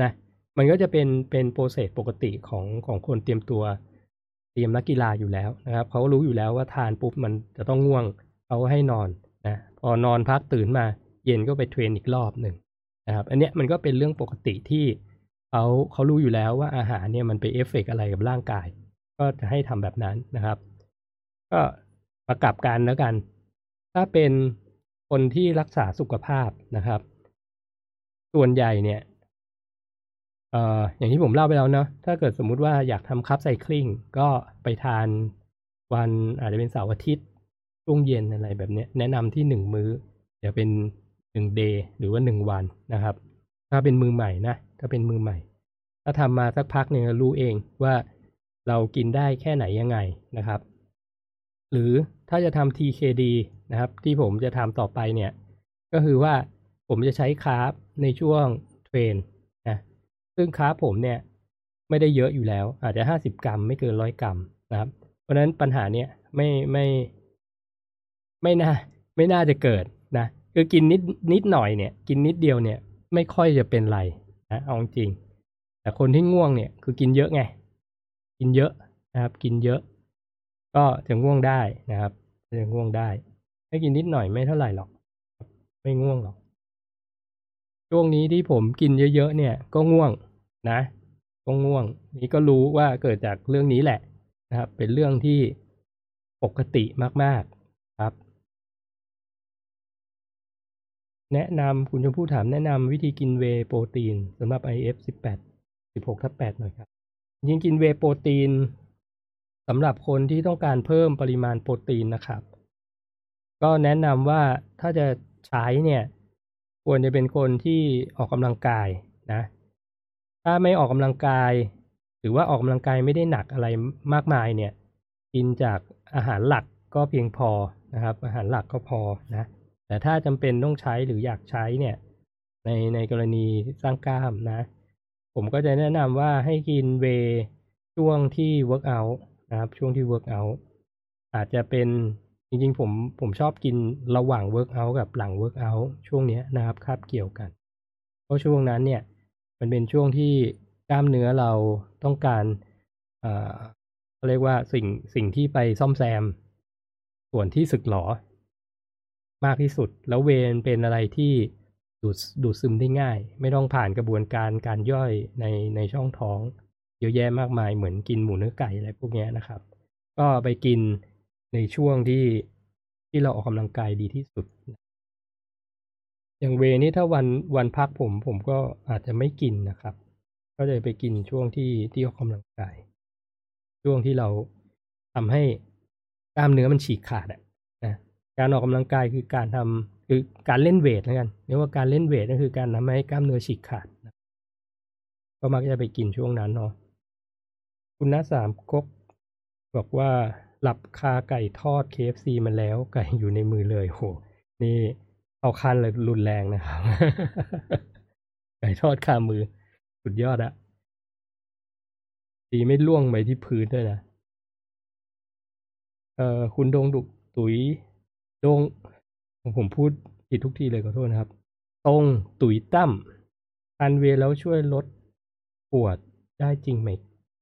นะมันก็จะเป็นเป็น process ปกติของของคนเตรียมตัวเตรียมนักกีฬาอยู่แล้วนะครับเขารู้อยู่แล้วว่าทานปุ๊บมันจะต้องง่วงเขาให้นอนนะพอนอนพักตื่นมา เย็นก็ไป train อีกรอบหนึ่งนะครับ อันเนี้ยมันก็เป็นเรื่องปกติที่เขาเขารู้อยู่แล้วว่าอาหารเนี่ยมันไปเอฟเฟกอะไรกับร่างกาย ก็จะให้ทำแบบนั้นนะครับ ก็ประกับกันแล้วกัน ถ้าเป็นคนที่รักษาสุขภาพนะครับ ส่วนใหญ่เนี่ยเอ่ออย่างที่ผมเล่าไปแล้วเนาะถ้าเกิดสมมุติว่าอยากทำคัพไซคลิงก็ไปทานวันอาจจะเป็นเสาร์อาทิตย์ช่วงเย็นอะไรแบบนี้แนะนำที่หนึ่งมื้อจะเป็น หนึ่งเดย์หรือว่าหนึ่งวันนะครับ ถ้าเป็นมือใหม่นะถ้าเป็นมือใหม่ ถ้าทำมาสักพักหนึ่งรู้เองว่าเรากินได้แค่ไหนยังไงนะครับ หรือถ้าจะทำ TKD นะครับ ที่ผมจะทำต่อไปเนี่ย ก็คือว่าผมจะใช้คาร์บในช่วงเทรนนะซึ่งค้าผมเนี่ยไม่ได้เยอะอยู่แล้ว อาจจะห้าสิบกรัมไม่เกินร้อยกรัมนะครับ เพราะนั้นปัญหาเนี้ยไม่ไม่ ไม่น่าไม่น่าจะเกิดนะ คือกินนิดนิดหน่อยเนี่ย กินนิดเดียวเนี่ย ไม่ค่อยจะเป็นไรนะเอาจริง แต่คนที่ง่วงเนี่ย คือกินเยอะไง กินเยอะนะครับ กินเยอะ ก็จะง่วงได้นะครับจะง่วงได้ถ้ากินนิดหน่อยไม่เท่าไหร่หรอก ไม่ง่วงหรอก ช่วงนี้ที่ผมกินเยอะๆเนี่ย ก็ง่วงนะก็ง่วง นี่ก็รู้ว่าเกิดจากเรื่องนี้แหละนะครับ เป็นเรื่องที่ปกติมากๆครับ แนะนำคุณชมพู่ถามแนะนำวิธีกินเวโปรตีนสำหรับ IF 18 16ทับ8หน่อยครับยิงกินเวโปรตีนสำหรับคนที่ต้องการเพิ่มปริมาณโปรตีนนะครับ ก็แนะนำว่าถ้าจะใช้เนี่ยควรจะเป็นคนที่ออกกำลังกายนะ ถ้าไม่ออกกำลังกาย หรือว่าออกกำลังกายไม่ได้หนักอะไรมากมายเนี่ย กินจากอาหารหลักก็เพียงพอนะครับ อาหารหลักก็พอนะ แต่ถ้าจำเป็นต้องใช้หรืออยากใช้เนี่ย ในในกรณีสร้างกล้ามนะ ผมก็จะแนะนำว่าให้กินเวย์ช่วงที่ workout นะครับช่วงที่ workout อาจจะเป็นจริงๆผมผมชอบกินระหว่าง workout กับหลัง workout ช่วงนี้นะครับคาบเกี่ยวกัน เพราะช่วงนั้นเนี่ยมันเป็นช่วงที่กล้ามเนื้อเราต้องการเอ่อเรียกว่าสิ่งสิ่งที่ไปซ่อมแซม ส่วนที่สึกหรอ มากที่สุด แล้วเวนเป็นอะไรที่ดูดดูดซึมได้ง่าย ไม่ต้องผ่านกระบวนการการย่อยในในช่องท้องเยอะแยะมากมายเหมือนกินหมูเนื้อไก่อะไรพวกนี้นะครับ ก็ไปกินในช่วงที่ที่เราออกกำลังกายดีที่สุด อย่างเวนี้ถ้าวันวันพักผมผมก็อาจจะไม่กินนะครับ ก็จะไปกินช่วงที่ที่ออกกำลังกาย ช่วงที่เราทำให้กล้ามเนื้อมันฉีกขาดอะ การออกกำลังกายคือการทำคือการเล่นเวทแล้วกันเรียกว่าการเล่นเวทก็คือการทำให้กล้ามเนื้อฉีกขาดนะก็มักจะไปกินช่วงนั้นเนาะคุณน้าสามก๊กบอกว่าหลับคาไก่ทอด KFC มันแล้ว ไก่อยู่ในมือเลยโหนี่เอาคันเลยรุนแรงนะครับ ไก่ทอดคามือ สุดยอดอะดีไม่ล่วงไปที่พื้นด้วยนะเอ่อคุณดงดุตุ๋ย ดงผมพูดผิดทุกทีเลยขอโทษนะครับ ตรงตุ๋ยตั้มทานเวแล้วช่วยลดปวดได้จริงไหม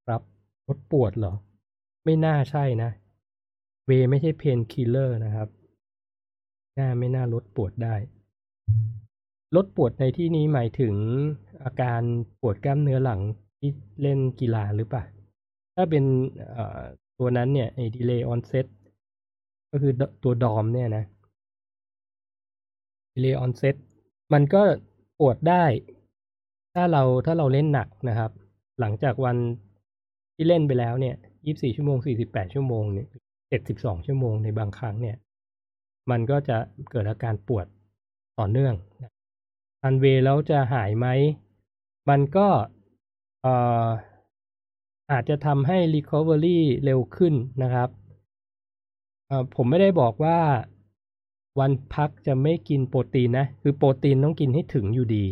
ครับลดปวดเหรอ ไม่น่าใช่นะ เวย์ไม่ใช่ painkiller นะครับน่าไม่น่าลดปวดได้ ลดปวดในที่นี้หมายถึงอาการปวดกล้ามเนื้อหลังที่เล่นกีฬาหรือเปล่า ถ้าเป็นตัวนั้นเนี่ยไอ้ delay onset ก็คือตัว DOMS เนี่ยนะ delay onset มันก็ปวดได้ ถ้าเราถ้าเราเล่นหนักนะครับ หลังจากวันที่เล่นไปแล้วเนี่ย24ชั่วโมง48ชั่วโมงเนี่ย72ชั่วโมงในบางครั้งเนี่ย มันก็จะเกิดอาการปวดต่อเนื่องนะทันเวแล้วจะหายไหม มันก็เอ่ออาจจะทำให้ recovery เร็วขึ้นนะครับ เอ่อผมไม่ได้บอกว่าวันพักจะไม่กินโปรตีนนะ คือโปรตีนต้องกินให้ถึงอยู่ดี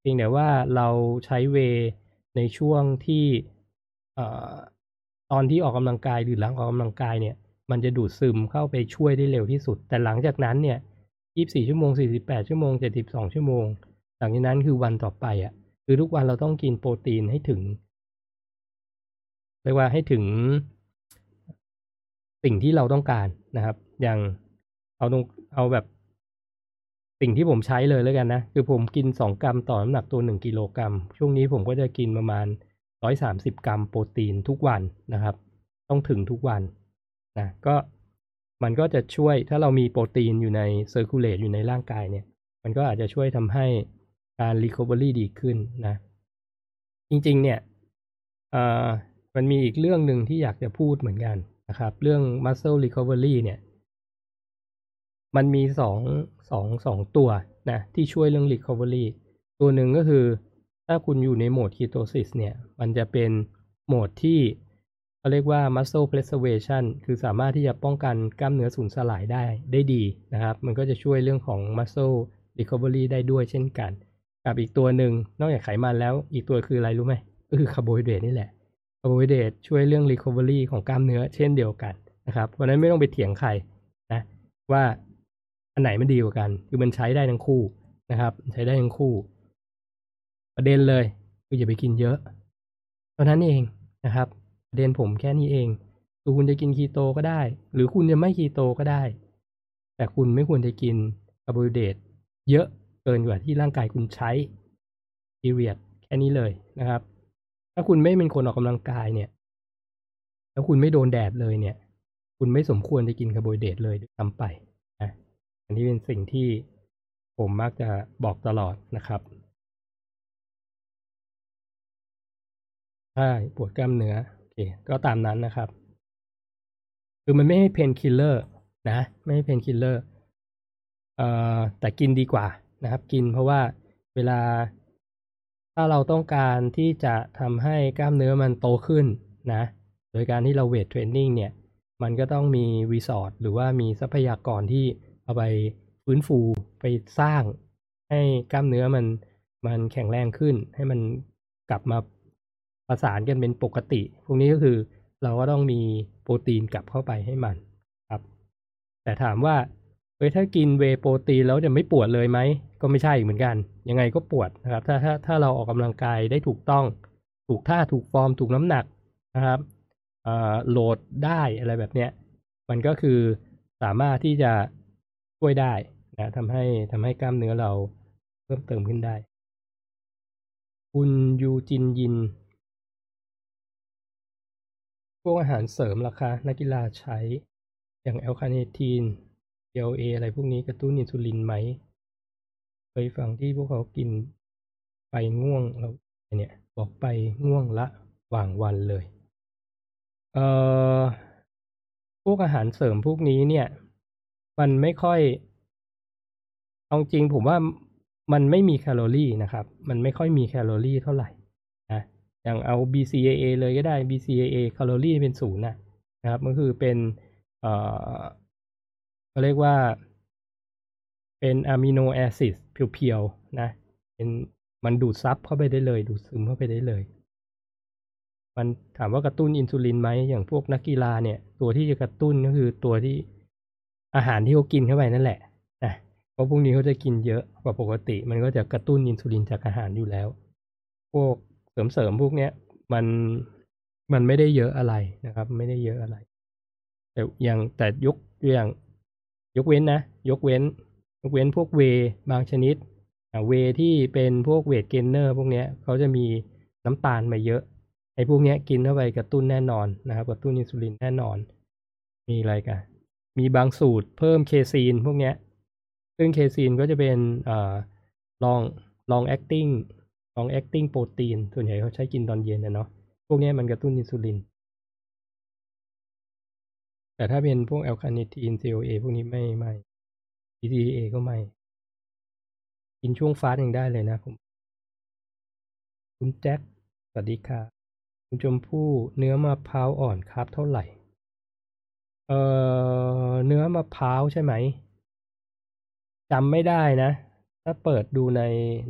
เพียงแต่ว่าเราใช้เวในช่วงที่เอ่อตอนที่ออกกำลังกายหรือหลังออกกำลังกายเนี่ย มันจะดูดซึมเข้าไปช่วยได้เร็วที่สุด แต่หลังจากนั้นเนี่ย 24 ชั่วโมง 48 ชั่วโมง 72 ชั่วโมง หลังจากนั้นคือวันต่อไปอะ คือทุกวันเราต้องกินโปรตีนให้ถึงเรียกว่าให้ถึง สิ่งที่เราต้องการนะครับ อย่างเอาตรงเอาแบบ สิ่งที่ผมใช้เลยแล้วกันนะ คือผมกิน2กรัมต่อน้ำหนักตัว1กิโลกรัม ช่วงนี้ผมก็จะกินประมาณ130กรัมโปรตีนทุกวันนะครับ ต้องถึงทุกวันนะก็มันก็จะช่วยถ้าเรามีโปรตีนอยู่ใน circulate อยู่ในร่างกายเนี่ย มันก็อาจจะช่วยทำให้การ recovery ดีขึ้นนะ จริงๆ เนี่ยอ่อมันมีอีกเรื่องหนึ่งที่อยากจะพูดเหมือนกัน นะครับ เรื่อง muscle recovery เนี่ย มันมีสองสองสองตัวนะที่ช่วยเรื่อง recovery ตัวหนึ่งก็คือ ถ้าคุณอยู่ในโหมด ketosis เนี่ย มันจะเป็นโหมดที่เขาเรียกว่า muscle preservation คือสามารถที่จะป้องกันกล้ามเนื้อสูญสลายได้ได้ดีนะครับ มันก็จะช่วยเรื่องของ muscle recovery ได้ด้วยเช่นกัน กับอีกตัวหนึ่งนอกจากไขมันแล้วอีกตัวคืออะไรรู้ไหมก็คือคคาร์โบไฮเดรตนี่แหละาร์โบไฮเดรตช่วยเรื่อง recovery ของกล้ามเนื้อเช่นเดียวกันนะครับเพราะนั้นไม่ต้องไปเถียงใครนะว่าอันไหนมันดีกว่ากัน คือมันใช้ได้ทั้งคู่นะครับ ใช้ได้ทั้งคู่ ประเด็นเลยคืออย่าไปกินเยอะเท่านั้นเองนะครับ ประเด็นผมแค่นี้เองคือคุณจะกินคีโตก็ได้ หรือคุณจะไม่คีโตก็ได้ แต่คุณไม่ควรจะกินคาร์โบไฮเดรตเยอะเกินกว่าที่ร่างกายคุณใช้ period แค่นี้เลยนะครับ ถ้าคุณไม่เป็นคนออกกำลังกายเนี่ย แล้วคุณไม่โดนแดดเลยเนี่ย คุณไม่สมควรจะกินคาร์โบไฮเดรตเลยด้วยซ้ำไปนะอันนี้เป็นสิ่งที่ผมมักจะบอกตลอดนะครับใช่ปวดกล้ามเนื้อโอเคก็ตามนั้นนะครับ คือมันไม่ให้ painkillerนะ ไม่ให้ painkiller เอ่อแต่กินดีกว่านะครับ กินเพราะว่าเวลา ถ้าเราต้องการที่จะทำให้กล้ามเนื้อมันโตขึ้นนะ โดยการที่เรา weight training เนี่ย มันก็ต้องมี resource หรือว่ามีทรัพยากรที่เอาไปฟื้นฟูไปสร้าง ให้กล้ามเนื้อมันมันแข็งแรงขึ้น ให้มันกลับมาประสานกันเป็นปกติ พวกนี้ก็คือเราก็ต้องมีโปรตีนกลับเข้าไปให้มันครับ แต่ถามว่า เฮ้ยถ้ากินเวโปรตีนแล้วจะไม่ปวดเลยไหม ก็ไม่ใช่เหมือนกัน ยังไงก็ปวดนะครับ ถ้าถ้าถ้าเราออกกำลังกายได้ถูกต้อง ถูกท่าถูกฟอร์ม ถูกน้ำหนักนะครับโหลดได้อะไรแบบเนี้ย มันก็คือสามารถที่จะช่วยได้นะทำให้ทำให้กล้ามเนื้อเราเพิ่มเติมขึ้นได้ คุณยูจินยิน พวกอาหารเสริมราคานักกีฬาใช้อย่างแอลคาเนทีน LA อะไรพวกนี้กระตุ้นอินซูลินไหมเคยฟังที่พวกเขากินไปง่วงเราเนี่ยบอกไปง่วงละว่างวันเลย เอ่อพวกอาหารเสริมพวกนี้เนี่ย มันไม่ค่อยเอาจริงผมว่ามันไม่มีแคลอรี่นะครับ มันไม่ค่อยมีแคลอรี่เท่าไหร่นะอย่างเอา BCAA เลยก็ได้ BCAA แคลอรี่เป็นศูนย์นะนะครับ ก็คือเป็นเอ่อ เขาเรียกว่า เป็น amino acid เพียวๆนะ เป็นมันดูดซับเข้าไปได้เลย ดูดซึมเข้าไปได้เลย มันถามว่ากระตุ้นอินซูลินไหมอย่างพวกนักกีฬาเนี่ย ตัวที่จะกระตุ้นก็คือตัวที่อาหารที่เขากินเข้าไปนั่นแหละนะเพราะพวกนี้เขาจะกินเยอะกว่าปกติ มันก็จะกระตุ้นอินซูลินจากอาหารอยู่แล้ว พวกเสริมเสริมๆพวกเนี้ยมันมันไม่ได้เยอะอะไรนะครับ ไม่ได้เยอะอะไร แต่อย่างแต่ยกตัวอย่าง ยกเว้นนะ ยกเว้น ยกเว้นพวกเวบางชนิดเวที่เป็นพวกเวทเกนเนอร์พวกเนี้ยเขาจะมีน้ำตาลมาเยอะไอ้พวกเนี้ยกินเข้าไปกระตุ้นแน่นอนนะครับกระตุ้นอินซูลินแน่นอน มีอะไรกันมีบางสูตรเพิ่มเคซีนพวกเนี้ยซึ่งเคซีนก็จะเป็นเอ่อ long long acting long acting โปรตีนส่วนใหญ่เขาใช้กินตอนเย็นนะเนาะพวกเนี้ยมันกระตุ้นอินซูลิน แต่ถ้าเป็นพวกแอลคาเนทีน COA พวกนี้ไม่ไม่ BCAA ก็ไม่ กินช่วง fast ยังได้เลยนะผม คุณแจ็คสวัสดีครับคุณชมพู่เนื้อมะพร้าวอ่อนครับเท่าไหร่ เอ่อ เนื้อมะพร้าวใช่ไหมจำไม่ได้นะ ถ้าเปิดดูใน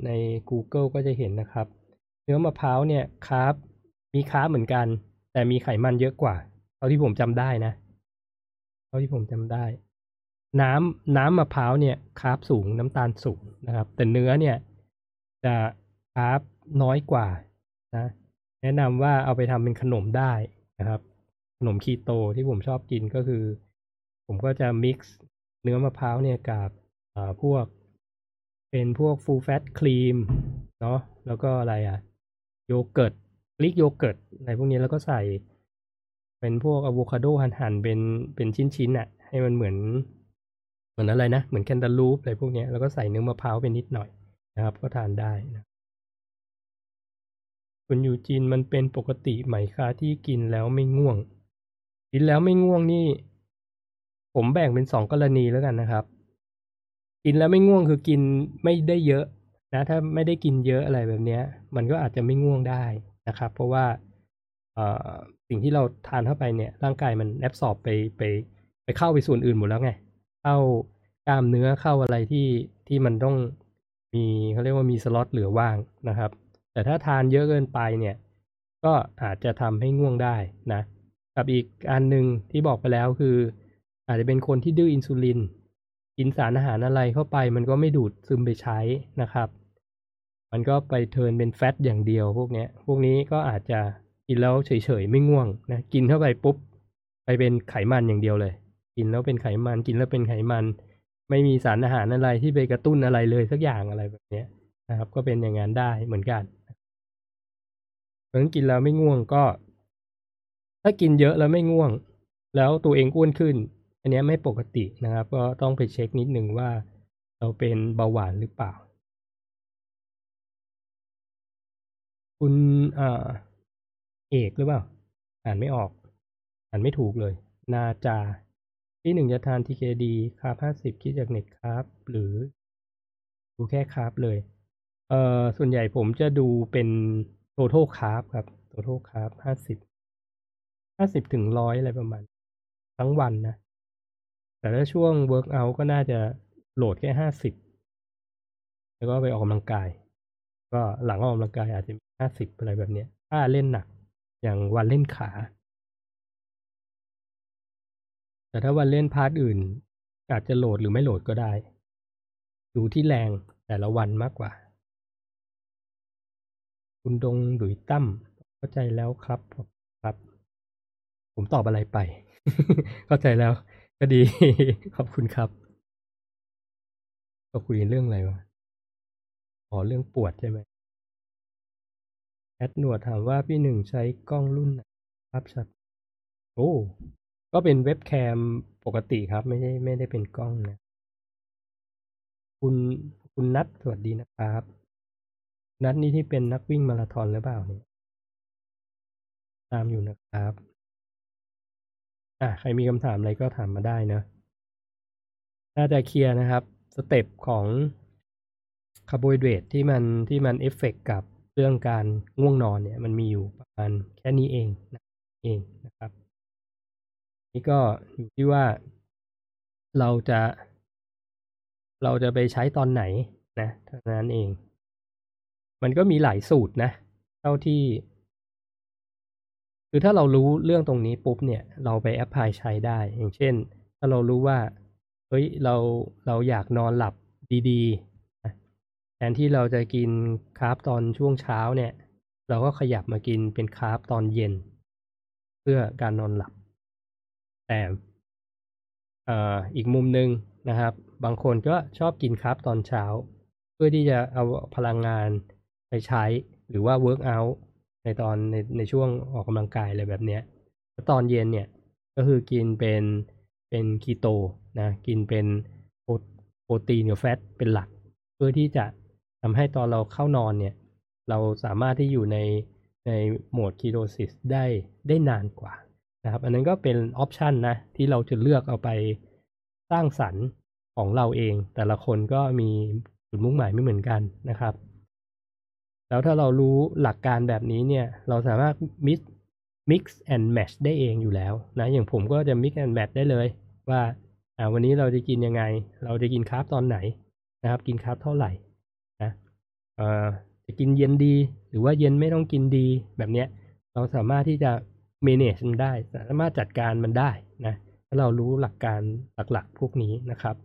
ใน Google ก็จะเห็นนะครับ เนื้อมะพร้าวเนี่ยคาร์บมีคาบเหมือนกัน แต่มีไขมันเยอะกว่าเท่าที่ผมจำได้นะาที่ผมจำได้ น้ำน้ำมะพร้าวเนี่ยคาร์บสูงน้ำตาลสูงนะครับ แต่เนื้อเนี่ย จะ carb น้อยกว่านะแนะนำว่าเอาไปทำเป็นขนมได้นะครับ ขนมคีโตที่ผมชอบกินก็คือ ผมก็จะ mix เนื้อมะพร้าวเนี่ยกับอ่าพวก เป็นพวก full fat cream เนาะแล้วก็อะไรอะโยเกิร์ต Greek yogurt อะไรพวกนี้แล้วก็ใส่ เป็นพวกอะโวคาโดหั่นๆเป็นเป็นชิ้นๆน่ะ ให้มันเหมือน เหมือนอะไรนะ เหมือนแคนตาลูปอะไรพวกเนี้ยแล้วก็ใส่เนื้อมะพร้าวไปนิดหน่อยนะครับ ก็ทานได้นะคุณอยู่จีนมันเป็นปกติไหมคะที่กินแล้วไม่ง่วง กินแล้วไม่ง่วงนี่ ผมแบ่งเป็นสองกรณีแล้วกันนะครับ กินแล้วไม่ง่วงคือกินไม่ได้เยอะนะ ถ้าไม่ได้กินเยอะอะไรแบบเนี้ย มันก็อาจจะไม่ง่วงได้นะครับ เพราะว่าเอ่อ สิ่งที่เราทานเข้าไปเนี่ย ร่างกายมันแอบสอบไปไปไปเข้าไปส่วนอื่นหมดแล้วไง เข้ากล้ามเนื้อเข้าอะไรที่ที่มันต้องมีเขาเรียกว่ามีสล็อตเหลือว่างนะครับ แต่ถ้าทานเยอะเกินไปเนี่ย ก็อาจจะทำให้ง่วงได้นะ กับอีกอันหนึ่งที่บอกไปแล้วคือ อาจจะเป็นคนที่ดื้ออินซูลิน กินสารอาหารอะไรเข้าไป มันก็ไม่ดูดซึมไปใช้นะครับ มันก็ไปเทินเป็นแฟตอย่างเดียวพวกเนี้ยพวกนี้ก็อาจจะ กินแล้วเฉยๆไม่ง่วงนะกินเข้าไปปุ๊บไปเป็นไขมันอย่างเดียวเลย กินแล้วเป็นไขมันกินแล้วเป็นไขมัน ไม่มีสารอาหารอะไรที่ไปกระตุ้นอะไรเลยสักอย่างอะไรแบบเนี้ยนะครับ ก็เป็นอย่างนั้นได้เหมือนกันเพราะฉะนั้นกินแล้วไม่ง่วงก็ ถ้ากินเยอะแล้วไม่ง่วง แล้วตัวเองอ้วนขึ้น อันนี้ไม่ปกตินะครับ ก็ต้องไปเช็คนิดนึงว่า เราเป็นเบาหวานหรือเปล่า คุณอ่อ เอกหรือเปล่า อ่านไม่ออก อ่านไม่ถูกเลย นาจา ที่หนึ่งจะทาน TKD คาร์บห้าสิบคิดจากเน็ตคาร์บหรือ ดูแค่คาร์บเลย เอ่อ ส่วนใหญ่ผมจะดูเป็น total carb ครับ total carb ห้าสิบ ห้าสิบถึงร้อยอะไรประมาณ ทั้งวันนะ แต่ถ้าช่วง work out ก็น่าจะโหลดแค่ห้าสิบ แล้วก็ไปออกกำลังกาย ก็หลังออกกำลังกายอาจจะมีห้าสิบอะไรแบบเนี้ย ถ้าเล่นหนัก อย่างวันเล่นขา แต่ถ้าวันเล่น part อื่น อาจจะ load หรือไม่ load ก็ได้ ดูที่แรงแต่ละวันมากกว่า คุณดงหลุยตั้มเข้าใจแล้วครับครับ ผมตอบอะไรไป เข้าใจแล้ว ก็ดี ขอบคุณครับก็คุยเรื่องอะไรวะอ๋อเรื่องปวดใช่ไหม แอดหนวดถามว่าพี่หนึ่งใช้กล้องรุ่นไหนครับชัดโอ้ก็เป็นเว็บแคมปกติครับ ไม่ใช่ไม่ได้เป็นกล้องนะ คุณคุณนัทสวัสดีนะครับ นัทนี่ที่เป็นนักวิ่งมาราธอนหรือเปล่าเนี่ยตามอยู่นะครับ อะใครมีคำถามอะไรก็ถามมาได้นะน่าจะเคลียร์นะครับ step ของคาร์โบไฮเดรตที่มันที่มันเอฟเฟกกับ เรื่องการง่วงนอนเนี่ยมันมีอยู่ประมาณแค่นี้เองนะเองนะครับ นี่ก็อยู่ที่ว่าเราจะ เราจะไปใช้ตอนไหนนะเท่านั้นเอง มันก็มีหลายสูตรนะ เท่าที่ คือถ้าเรารู้เรื่องตรงนี้ปุ๊บเนี่ย เราไป apply ใช้ได้ อย่างเช่น ถ้าเรารู้ว่า เฮ้ย เรา เราอยากนอนหลับดี ๆ แทนที่เราจะกิน carb ตอนช่วงเช้าเนี่ย เราก็ขยับมากินเป็น carb ตอนเย็น เพื่อการนอนหลับ แต่เอ่ออีกมุมหนึ่งนะครับ บางคนก็ชอบกิน carb ตอนเช้า เพื่อที่จะเอาพลังงานไปใช้หรือว่า workout ในตอนในในช่วงออกกำลังกายอะไรแบบเนี้ยแล้วตอนเย็นเนี่ยก็คือกินเป็นเป็นคีโตนะ กินเป็นโปรโปรตีนกับ fat เป็นหลัก เพื่อที่จะ ทำให้ตอนเราเข้านอนเนี่ย เราสามารถที่อยู่ในในโหมด ketosis ได้ได้นานกว่านะครับ อันนั้นก็เป็น option นะ ที่เราจะเลือกเอาไปสร้างสรรค์ของเราเอง แต่ละคนก็มีจุดมุ่งหมายไม่เหมือนกันนะครับ แล้วถ้าเรารู้หลักการแบบนี้เนี่ย เราสามารถ mix mix and match ได้เองอยู่แล้วนะอย่างผมก็จะ mix and match ได้เลย ว่าวันนี้เราจะกินยังไง เราจะกินคาร์บตอนไหนนะครับ กินคาร์บเท่าไหร่ จะกินเย็นดี หรือว่าเย็นไม่ต้องกินดีแบบเนี้ย เราสามารถที่จะ manage มันได้ สามารถจัดการมันได้นะถ้าเรารู้หลักการหลักๆพวกนี้นะครับ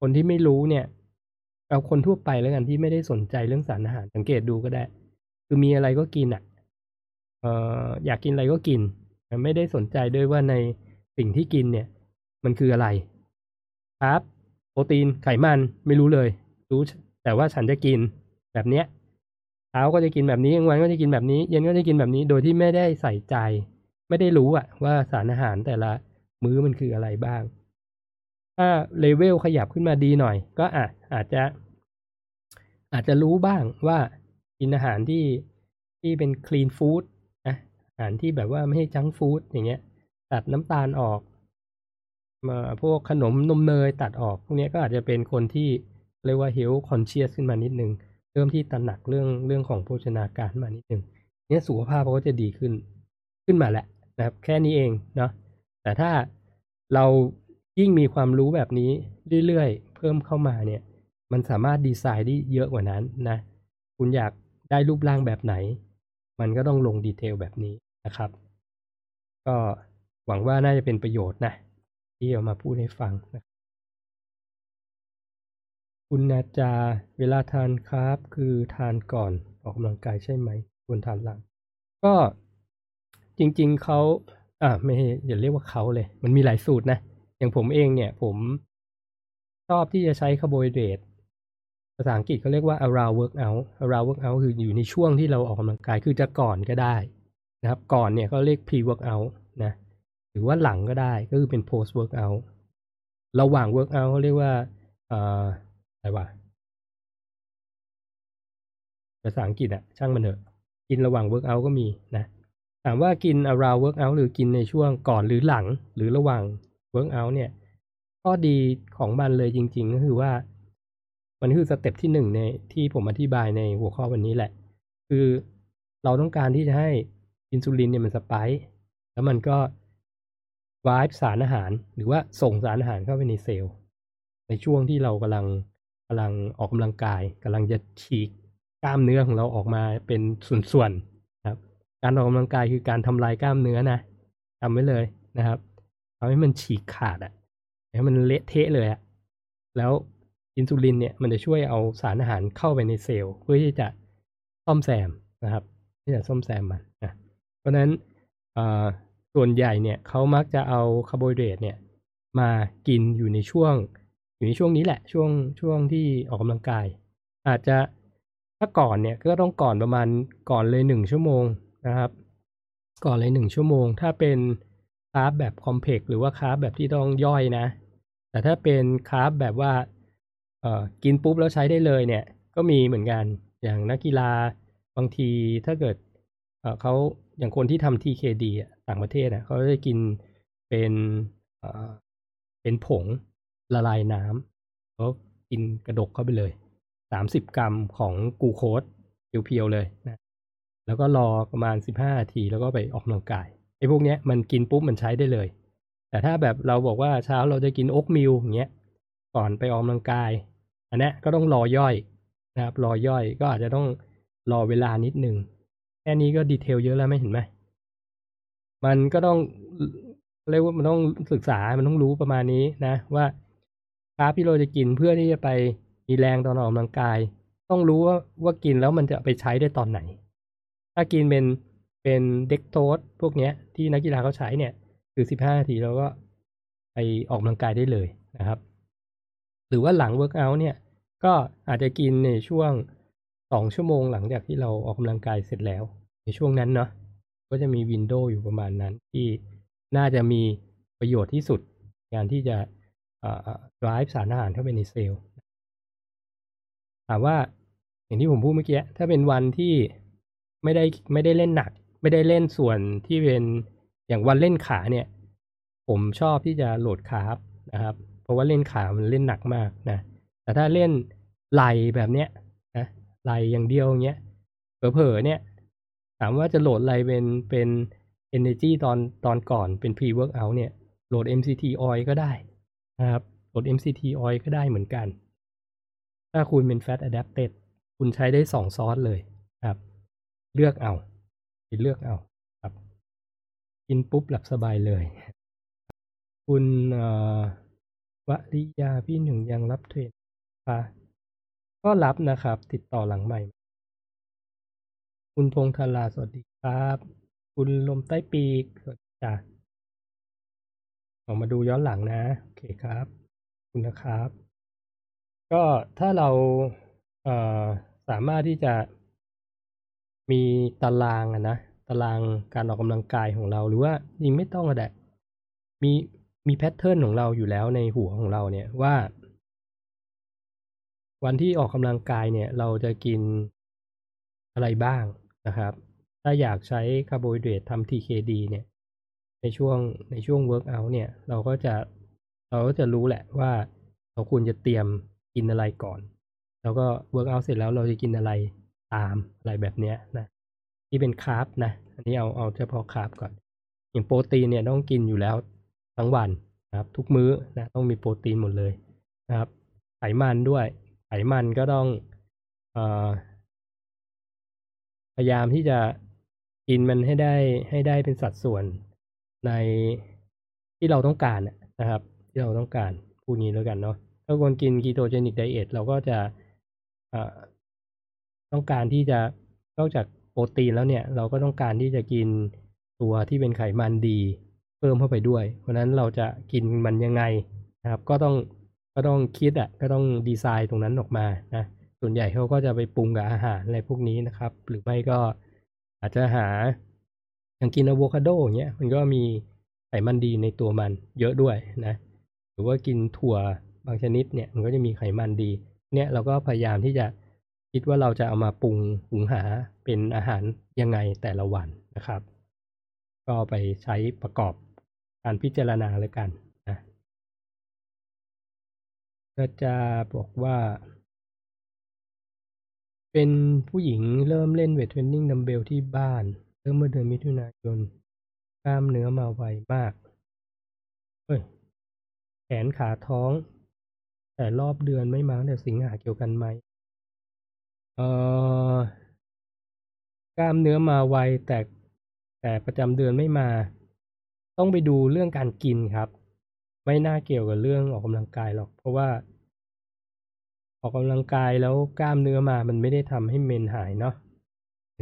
คนที่ไม่รู้เนี่ย เอาคนทั่วไปแล้วกันที่ไม่ได้สนใจเรื่องสารอาหารสังเกตดูก็ได้ คือมีอะไรก็กินอะเอออยากกินอะไรก็กิน ไม่ได้สนใจด้วยว่าในสิ่งที่กินเนี่ย มันคืออะไรครับโปรตีนไขมันไม่รู้เลย รู้แต่ว่าฉันจะกิน แบบเนี้ยเช้าก็จะกินแบบนี้กลางวันก็จะกินแบบนี้ เย็นก็จะกินแบบนี้โดยที่ไม่ได้ใส่ใจ ไม่ได้รู้อะว่าสารอาหารแต่ละมื้อมันคืออะไรบ้าง ถ้าเลเวลขยับขึ้นมาดีหน่อย ก็อาจอาจจะ อาจจะรู้บ้างว่ากินอาหารที่ที่เป็นคลีนฟู้ดนะอาหารที่แบบว่าไม่ให้จังฟู้ดอย่างเงี้ย ตัดน้ำตาลออกมาพวกขนมนมเนยตัดออก พวกนี้ก็อาจจะเป็นคนที่เรียกว่า health conscious ขึ้นมานิดนึง เริ่มที่ตระหนักเรื่องเรื่องของโภชนาการมานิดนึงเนี่ยสุขภาพเขาก็จะดีขึ้นขึ้นมาแหละนะครับ แค่นี้เองเนาะแต่ถ้าเรายิ่งมีความรู้แบบนี้เรื่อยๆ เพิ่มเข้ามาเนี่ย มันสามารถดีไซน์ได้เยอะกว่านั้นนะ คุณอยากได้รูปร่างแบบไหน มันก็ต้องลงดีเทลแบบนี้นะครับ ก็หวังว่าน่าจะเป็นประโยชน์นะ ที่เอามาพูดให้ฟังนะคุ ณนาจา เวลาทานคาร์บคือทานก่อนออกกำลังกายใช่ไหมควรทานหลัง ก็จริงๆเขาอ่าไม่อย่าเรียกว่าเขาเลย มันมีหลายสูตรนะ อย่างผมเองเนี่ย ผมชอบที่จะใช้คาร์โบไฮเดรตภาษาอังกฤษเขาเรียกว่า around workout around workout คืออยู่ในช่วงที่เราออกกำลังกายคือจะก่อนก็ได้นะครับ ก่อนเนี่ยเขาเรียก pre workout นะหรือว่าหลังก็ได้ก็คือเป็น post workout ระหว่าง workout เขาเรียกว่า อะไรวะภาษาอังกฤษอะช่างมันเถอะ กินระหว่าง workout ก็มีนะถามว่ากิน around workout หรือกินในช่วงก่อนหรือหลังหรือระหว่าง workout เนี่ย ข้อดีของมันเลยจริง ๆ ก็คือว่า มันคือสเต็ปที่หนึ่งในที่ผมอธิบายในหัวข้อวันนี้แหละ คือเราต้องการที่จะให้อินซูลินเนี่ยมันสไปค์แล้วมันก็วายสารอาหาร หรือว่าส่งสารอาหารเข้าไปในเซลล์ในช่วงที่เรากำลัง กำลังออกกำลังกายกำลังจะฉีกกล้ามเนื้อของเราออกมาเป็นส่วนๆครับ การออกกำลังกายคือการทำลายกล้ามเนื้อนะจำไว้เลยนะครับทำให้มันฉีกขาดอะให้มันเละเทะเลยอะแล้วอินซูลินเนี่ยมันจะช่วยเอาสารอาหารเข้าไปในเซลล์เพื่อที่จะซ่อมแซมนะครับที่จะซ่อมแซมมันนะเพราะนั้นส่วนใหญ่เนี่ยเขามักจะเอาคาร์โบไฮเดรตเนี่ยมากินอยู่ในช่วง อยู่ในช่วงนี้แหละช่วงช่วงที่ออกกำลังกาย อาจจะถ้าก่อนเนี่ยก็ต้องก่อนประมาณก่อนเลยหนึ่งชั่วโมงนะครับ ก่อนเลยหนึ่งชั่วโมง ถ้าเป็นคาร์บแบบคอมเพล็กหรือว่าคาร์บแบบที่ต้องย่อยนะ แต่ถ้าเป็นคาร์บแบบว่าเอ่อกินปุ๊บแล้วใช้ได้เลยเนี่ย ก็มีเหมือนกันอย่างนักกีฬาบางทีถ้าเกิดเเขาอย่างคนที่ทำ TKD ต่างประเทศอะเขาจะกินเป็นเป็นผง ละลายน้ำเขากินกระดกเข้าไปเลยสามสิบกรัมของกูโคสเพียวๆเลยนะแล้วก็รอประมาณสิบห้านาทีแล้วก็ไปออกกำลังกายไอ้พวกเนี้ยมันกินปุ๊บมันใช้ได้เลย แต่ถ้าแบบเราบอกว่าเช้าเราจะกินโอ๊กมิลอย่างเงี้ยก่อนไปออกกำลังกาย อันนี้ก็ต้องรอย่อยนะครับรอย่อยก็อาจจะต้องรอเวลานิดนึงแค่นี้ก็ดีเทลเยอะแล้วไม่เห็นไหมมันก็ต้องเรียกว่ามันต้องศึกษา มันต้องรู้ประมาณนี้นะ ว่า carb ที่เราจะกินเพื่อที่จะไปมีแรงตอนออกกำลังกาย ต้องรู้ว่าว่ากินแล้วมันจะไปใช้ได้ตอนไหน ถ้ากินเป็นเป็น dextrose พวกเนี้ย ที่นักกีฬาเขาใช้เนี่ยคือสิบห้านาทีเราก็ไปออกกำลังกายได้เลยนะครับ หรือว่าหลัง workout เนี่ย ก็อาจจะกินในช่วงสองชั่วโมงหลังจากที่เราออกกำลังกายเสร็จแล้ว ในช่วงนั้นเนาะก็จะมี window อยู่ประมาณนั้นที่น่าจะมีประโยชน์ที่สุด การที่จะ drive สารอาหารเข้าไปในเซลล์ถามว่าอย่างที่ผมพูดเมื่อกี้ถ้าเป็นวันที่ไม่ได้ไม่ได้เล่นหนัก ไม่ได้เล่นส่วนที่เป็นอย่างวันเล่นขาเนี่ย ผมชอบที่จะโหลดคาร์บนะครับ เพราะว่าเล่นขามันเล่นหนักมากนะแต่ถ้าเล่นไหลแบบเนี้ยนะไหลอย่างเดียวเงี้ยเผลอๆเนี่ย ถามว่าจะโหลดอะไรเป็นเป็น energy ตอนตอนก่อนเป็น pre workout เนี่ยโหลด MCT oil ก็ได้ นะครับโหลด MCT oil ก็ได้เหมือนกัน ถ้าคุณเป็น fat adapted คุณใช้ได้สองซอสเลยครับ เลือกเอาไปเลือกเอาครับกินปุ๊บหลับสบายเลย คุณวริยาพี่หนึ่งยังรับเทรนปะก็รับนะครับ ติดต่อหลังใหม่ คุณพงธาราสวัสดีครับ คุณลมใต้ปีกสวัสดีจ้ะ ออกมาดูย้อนหลังนะ โอเคครับคุณนะครับ ก็ถ้าเราเสามารถที่จะมีตารางอะนะตารางการออกกำลังกายของเราหรือว่ายิงไม่ต้องก็ได้มีมีแพทเทิร์นของเราอยู่แล้วในหัวของเราเนี่ยว่า วันที่ออกกำลังกายเนี่ย เราจะกินอะไรบ้างนะครับ ถ้าอยากใช้คาร์โบไฮเดรตทำ TKD เนี่ย ในช่วงในช่วง work out เนี่ย เราก็จะเราก็จะรู้แหละว่าเราควรจะเตรียมกินอะไรก่อน แล้วก็ work out เสร็จแล้วเราจะกินอะไรตามอะไรแบบเนี้ยนะที่เป็น carb นะ อันนี้เอาเอาเฉพาะ carb ก่อน อย่างโปรตีนเนี่ยต้องกินอยู่แล้วทั้งวันนะครับ ทุกมื้อนะต้องมีโปรตีนหมดเลยนะครับ ไขมันด้วยไขมันก็ต้องอพยายามที่จะกินมันให้ได้ให้ได้เป็นสัดส่วน ในที่เราต้องการนะครับ ที่เราต้องการพูดงี้แล้วกันเนาะถ้าคนกิน ketogenic diet เราก็จะต้องการที่จะนอกจากโปรตีนแล้วเนี่ยเราก็ต้องการที่จะกินตัวที่เป็นไขมันดี เพิ่มเข้าไปด้วย เพราะนั้นเราจะกินมันยังไงนะครับ ก็ต้องก็ต้องคิดอะก็ต้องดีไซน์ตรงนั้นออกมานะส่วนใหญ่เขาก็จะไปปรุงกับอาหารอะไรพวกนี้นะครับ หรือไม่ก็อาจจะหา อย่างกินอะโวคาโดอย่างเงี้ยมันก็มีไขมันดีในตัวมันเยอะด้วยนะหรือว่ากินถั่วบางชนิดเนี่ยมันก็จะมีไขมันดี เนี่ยเราก็พยายามที่จะคิดว่าเราจะเอามาปรุงหุงหาเป็นอาหารยังไงแต่ละวันนะครับ ก็ไปใช้ประกอบการพิจารณาเลยกันนะก็จะบอกว่า เป็นผู้หญิงเริ่มเล่นเวทเทรนนิ่งดัมเบลที่บ้าน เริ่มเมื่อเดือนมิถุนายน กล้ามเนื้อมาไวมาก เฮ้ย แขนขาท้อง แต่รอบเดือนไม่มาแต่สิงหาเกี่ยวกันไหม เอ่อ กล้ามเนื้อมาไวแต่แต่ประจำเดือนไม่มา ต้องไปดูเรื่องการกินครับ ไม่น่าเกี่ยวกับเรื่องออกกำลังกายหรอก เพราะว่า ออกกำลังกายแล้วกล้ามเนื้อมามันไม่ได้ทำให้เมนหายเนาะ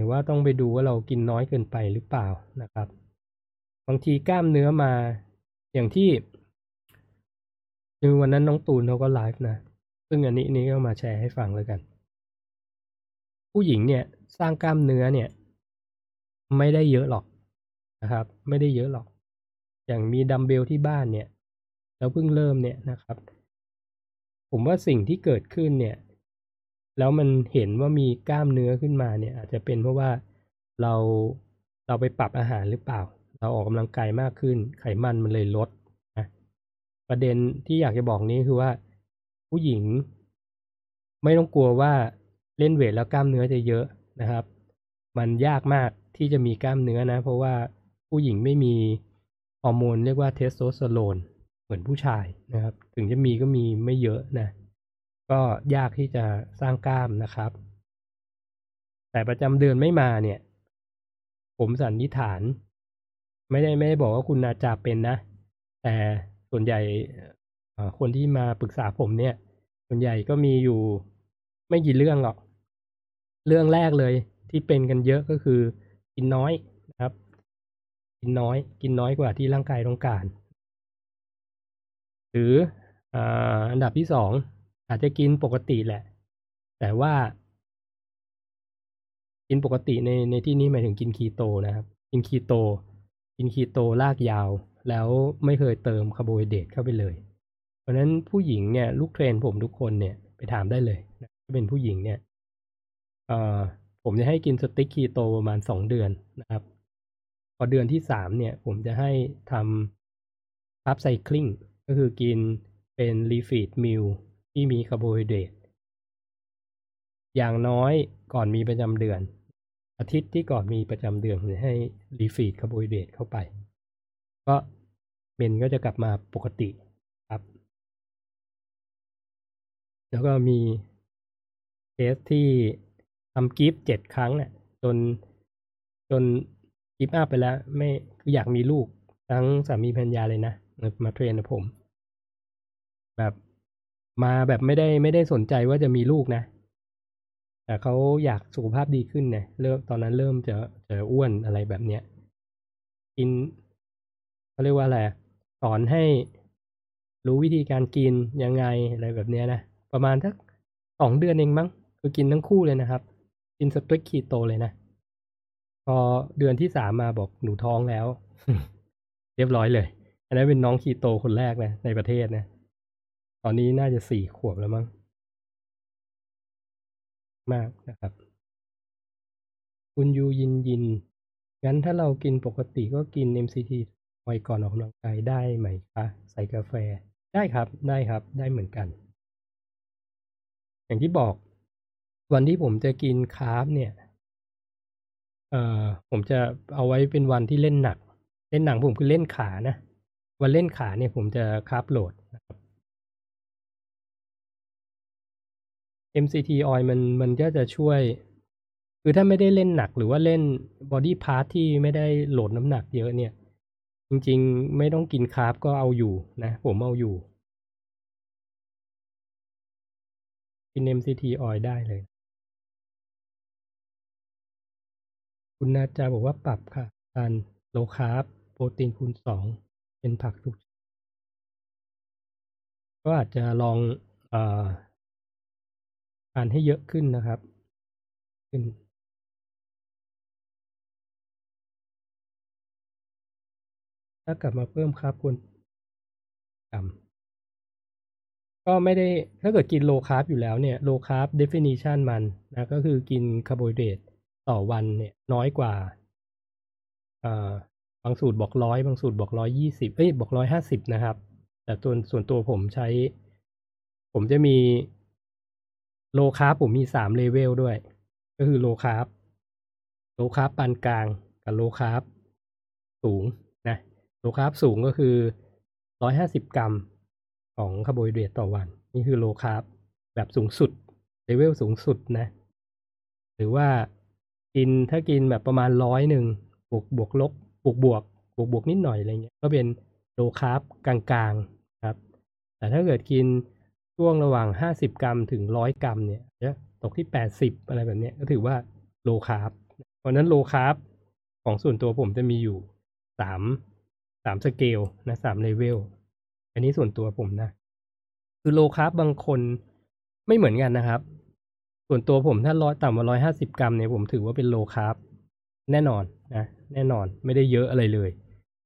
รือว่าต้องไปดูว่าเรากินน้อยเกินไปหรือเปล่านะครับ บางทีกล้ามเนื้อมา อย่างที่คือวันนั้นน้องตูนเขาก็ไลฟ์นะ ซึ่งอันนี้นี้ก็มาแชร์ให้ฟังเลยกัน ผู้หญิงเนี่ยสร้างกล้ามเนื้อเนี่ย ไม่ได้เยอะหรอกนะครับ ไม่ได้เยอะหรอก อย่างมีดัมเบลที่บ้านเนี่ย แล้วเพิ่งเริ่มเนี่ยนะครับ ผมว่าสิ่งที่เกิดขึ้นเนี่ย แล้วมันเห็นว่ามีกล้ามเนื้อขึ้นมาเนี่ย อาจจะเป็นเพราะว่าเราเราไปปรับอาหารหรือเปล่า เราออกกำลังกายมากขึ้น ไขมันมันเลยลดนะประเด็นที่อยากจะบอกนี้คือว่า ผู้หญิง ไม่ต้องกลัวว่าเล่น weight แล้วกล้ามเนื้อจะเยอะนะครับ มันยากมากที่จะมีกล้ามเนื้อนะ เพราะว่าผู้หญิงไม่มีฮอร์โมนเรียกว่าเทสโทสเตอโรนเหมือนผู้ชายนะครับ ถึงจะมีก็มีไม่เยอะนะ ก็ยากที่จะสร้างกล้ามนะครับ แต่ประจำเดือนไม่มาเนี่ย ผมสันนิษฐาน ไม่ได้ไม่ได้บอกว่าคุณอาจจะเป็นนะ แต่ส่วนใหญ่คนที่มาปรึกษาผมเนี่ย ส่วนใหญ่ก็มีอยู่ไม่กี่เรื่องหรอก เรื่องแรกเลยที่เป็นกันเยอะก็คือ กินน้อยนะครับ กินน้อย กินน้อยกว่าที่ร่างกายต้องการ หรือออันดับที่สอง อาจจะกินปกติแหละ แต่ว่า กินปกติในในที่นี้หมายถึงกินคีโตนะครับ กินคีโต กินคีโตลากยาว แล้วไม่เคยเติมคาร์โบไฮเดรตเข้าไปเลย เพราะนั้นผู้หญิงเนี่ยลูกเทรนผมทุกคนเนี่ยไปถามได้เลยนะถ้าเป็นผู้หญิงเนี่ยเอ่อผมจะให้กินสติ๊กคีโตประมาณสองเดือนนะครับ พอเดือนที่สามเนี่ย ผมจะให้ทำ carb cycling ก็คือกินเป็น refeed meal ที่มีคาร์โบไฮเดรตอย่างน้อยก่อนมีประจำเดือน อาทิตย์ที่ก่อนมีประจำเดือนให้ refeed คาร์โบไฮเดรตเข้าไป ก็เมนส์ก็จะกลับมาปกติครับ แล้วก็มีเคสที่ทำกิฟต์เจ็ดครั้งเนี่ยจนจนกิฟต์อัพไปแล้ว ไม่คืออยากมีลูกทั้งสามีภรรยาเลยนะ มาเทรนกับผม แบบ มาแบบไม่ได้ไม่ได้สนใจว่าจะมีลูกนะ แต่เขาอยากสุขภาพดีขึ้นเนี่ยเริ่มตอนนั้นเริ่มจะจะอ้วนอะไรแบบเนี้ยกินเขาเรียกว่าอะไรสอนให้รู้วิธีการกินยังไงอะไรแบบเนี้ยนะประมาณสักสองเดือนเองมั้งคือกินทั้งคู่เลยนะครับ กินสตริกคีโตเลยนะพอเดือนที่สามมาบอกหนูท้องแล้ว เรียบร้อยเลย อันนั้นเป็นน้องคีโตคนแรกนะในประเทศนะ ตอนนี้น่าจะสี่ขวบแล้วมั้งมากนะครับ คุณยูยินยิน งั้นถ้าเรากินปกติก็กิน MCT ไว้ก่อนออกกำลังกายได้ไหมคะ ใส่กาแฟได้ครับได้ครับได้เหมือนกัน อย่างที่บอก วันที่ผมจะกินคาร์บเนี่ยเอ่อผมจะเอาไว้เป็นวันที่เล่นหนัก เล่นหนักผมคือเล่นขานะ วันเล่นขาเนี่ยผมจะคาร์บโหลดนะครับ MCT oil มันมันก็จะช่วย คือถ้าไม่ได้เล่นหนักหรือว่าเล่นbody part ที่ไม่ได้ load น้ำหนักเยอะเนี่ย จริงๆ ไม่ต้องกิน carb ก็เอาอยู่นะ ผมเอาอยู่ กิน MCT oil ได้เลย คุณนาจาบอกว่าปรับค่ะทาน low carb โปรตีนคูณสองเป็นผักทุกชนิดก็อาจจะลองอ อทานให้เยอะขึ้นนะครับขึ้นถ้ากลับมาเพิ่ม carb ควรกี่กรัมก็ไม่ได้ถ้าเกิดกิน low carb อยู่แล้วเนี่ยโลคาร์บ definition มันนะก็คือกินคาร์โบไฮเดรตต่อวันเนี่ยน้อยกว่าอ่าบางสูตรบอกร้อยบางสูตรบอกร้อยยี่สิบเอ้ยบอกร้อยห้าสิบนะครับ แต่ตัวส่วนตัวผมใช้ ผมจะมี low carb ผมมีสามเลเวลด้วย ก็คือ low carb low carb ปานกลางกับ low carb สูงนะ low carb สูงก็คือร้อยห้าสิบกรัมของคาร์โบไฮเดรตต่อวัน นี่คือ low carb แบบสูงสุดเลเวลสูงสุดนะ หรือว่ากินถ้ากินแบบประมาณร้อยหนึ่งบวกบวกลบบวกบวกบวกบวกนิดหน่อยอะไรเงี้ยก็เป็น low carb กลางๆครับ แต่ถ้าเกิดกิน ช่วงระหว่างห้าสิบกรัมถึงร้อยกรัมเนี่ยจะตกที่แปดสิบอะไรแบบเนี้ยก็ถือว่า low carb เพราะนั้น low carb ของส่วนตัวผมจะมีอยู่สามสามสเกลนะสาม level อันนี้ส่วนตัวผมนะ คือ low carb บางคนไม่เหมือนกันนะครับ ส่วนตัวผมถ้าร้อยต่ำกว่าร้อยห้าสิบกรัมเนี่ยผมถือว่าเป็น low carb แน่นอนนะแน่นอนไม่ได้เยอะอะไรเลย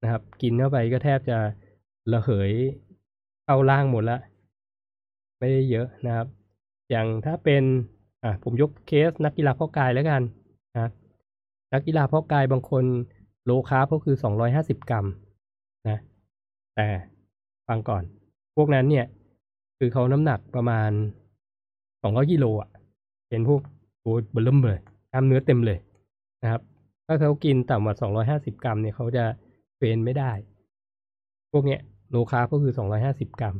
นะครับ กินเข้าไปก็แทบจะระเหยเข้าร่างหมดละ ไม่ได้เยอะนะครับ อย่างถ้าเป็นอะผมยกเคสนักกีฬาเพาะกายแล้วกันนะนักกีฬาเพาะกายบางคน low carb ก็คือสองร้อยห้าสิบกรัมนะแต่ฟังก่อน พวกนั้นเนี่ย คือเขาน้ำหนักประมาณสองร้อยกิโลอะเป็นพวกโอ้ยเบลมเลยกล้ามเนื้อเต็มเลยนะครับ ถ้าเขากินต่ำกว่าสองร้อยห้าสิบกรัมเนี่ยเขาจะเฟนไม่ได้ พวกเนี้ย low carb ก็คือสองร้อยห้าสิบกรัม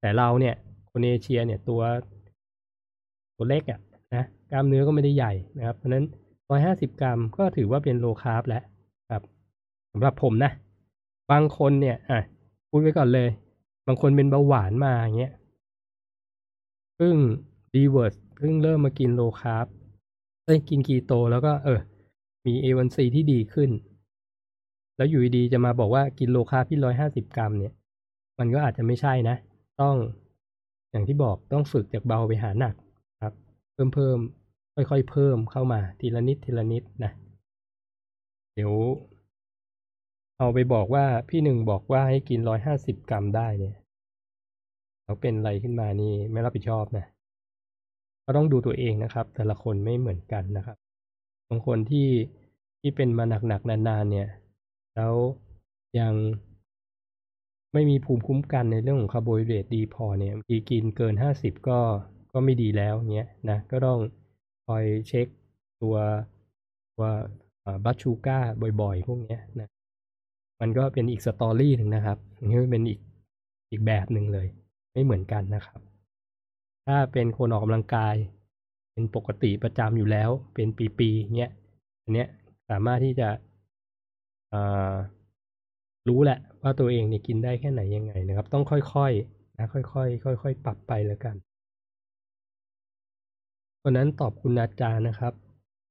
แต่เราเนี่ย คนเอเชียเนี่ยตัวตัวเล็กอะนะกล้ามเนื้อก็ไม่ได้ใหญ่นะครับ เพราะนั้นร้อยห้าสิบกรัมก็ถือว่าเป็น low carb แล้วครับสำหรับผมนะ บางคนเนี่ยอะพูดไว้ก่อนเลย บางคนเป็นเบาหวานมาอย่างเงี้ยเพิ่ง reverse เพิ่งเริ่มมากิน low carb เอ้ยกินคีโตแล้วก็เออ มี A1C ที่ดีขึ้น แล้วอยู่ดีจะมาบอกว่ากิน low carb ที่ร้อยห้าสิบกรัมเนี่ย มันก็อาจจะไม่ใช่นะ ต้อง อย่างที่บอกต้องฝึกจากเบาไปหาหนักครับ เพิ่มเพิ่มค่อยๆเพิ่มเข้ามาทีละนิดทีละนิดนะ เดี๋ยว เอาไปบอกว่าพี่หนึ่งบอกว่าให้กินร้อยห้าสิบกรัมได้เนี่ยเขาเป็นอะไรขึ้นมานี่ไม่รับผิดชอบนะก็ต้องดูตัวเองนะครับ แต่ละคนไม่เหมือนกันนะครับบางคนที่ที่เป็นมาหนักๆนานๆเนี่ย แล้วยัง ไม่มีภูมิคุ้มกันในเรื่องของคาร์โบไฮเดรตดีพอเนี่ยบางทีกินเกินห้าสิบก็ก็ไม่ดีแล้วเงี้ยนะก็ต้องคอยเช็คตัวตัวบัตชูก้าบ่อยๆ พวกเนี้ยนะมันก็เป็นอีกสตอรี่หนึ่งนะครับนนี้เป็นอีกอีกแบบหนึ่งเลย ไม่เหมือนกันนะครับ ถ้าเป็นคนออกกำลังกาย เป็นปกติประจำอยู่แล้ว เป็นปีๆเงี้ยอันเนี้ยสามารถที่จะ รู้แหละว่าตัวเองเนี่ยกินได้แค่ไหนยังไงนะครับ ต้องค่อยๆนะค่อยๆค่อยๆปรับไปแล้วกันเพราะนั้นตอบคุณอาจารย์นะครับ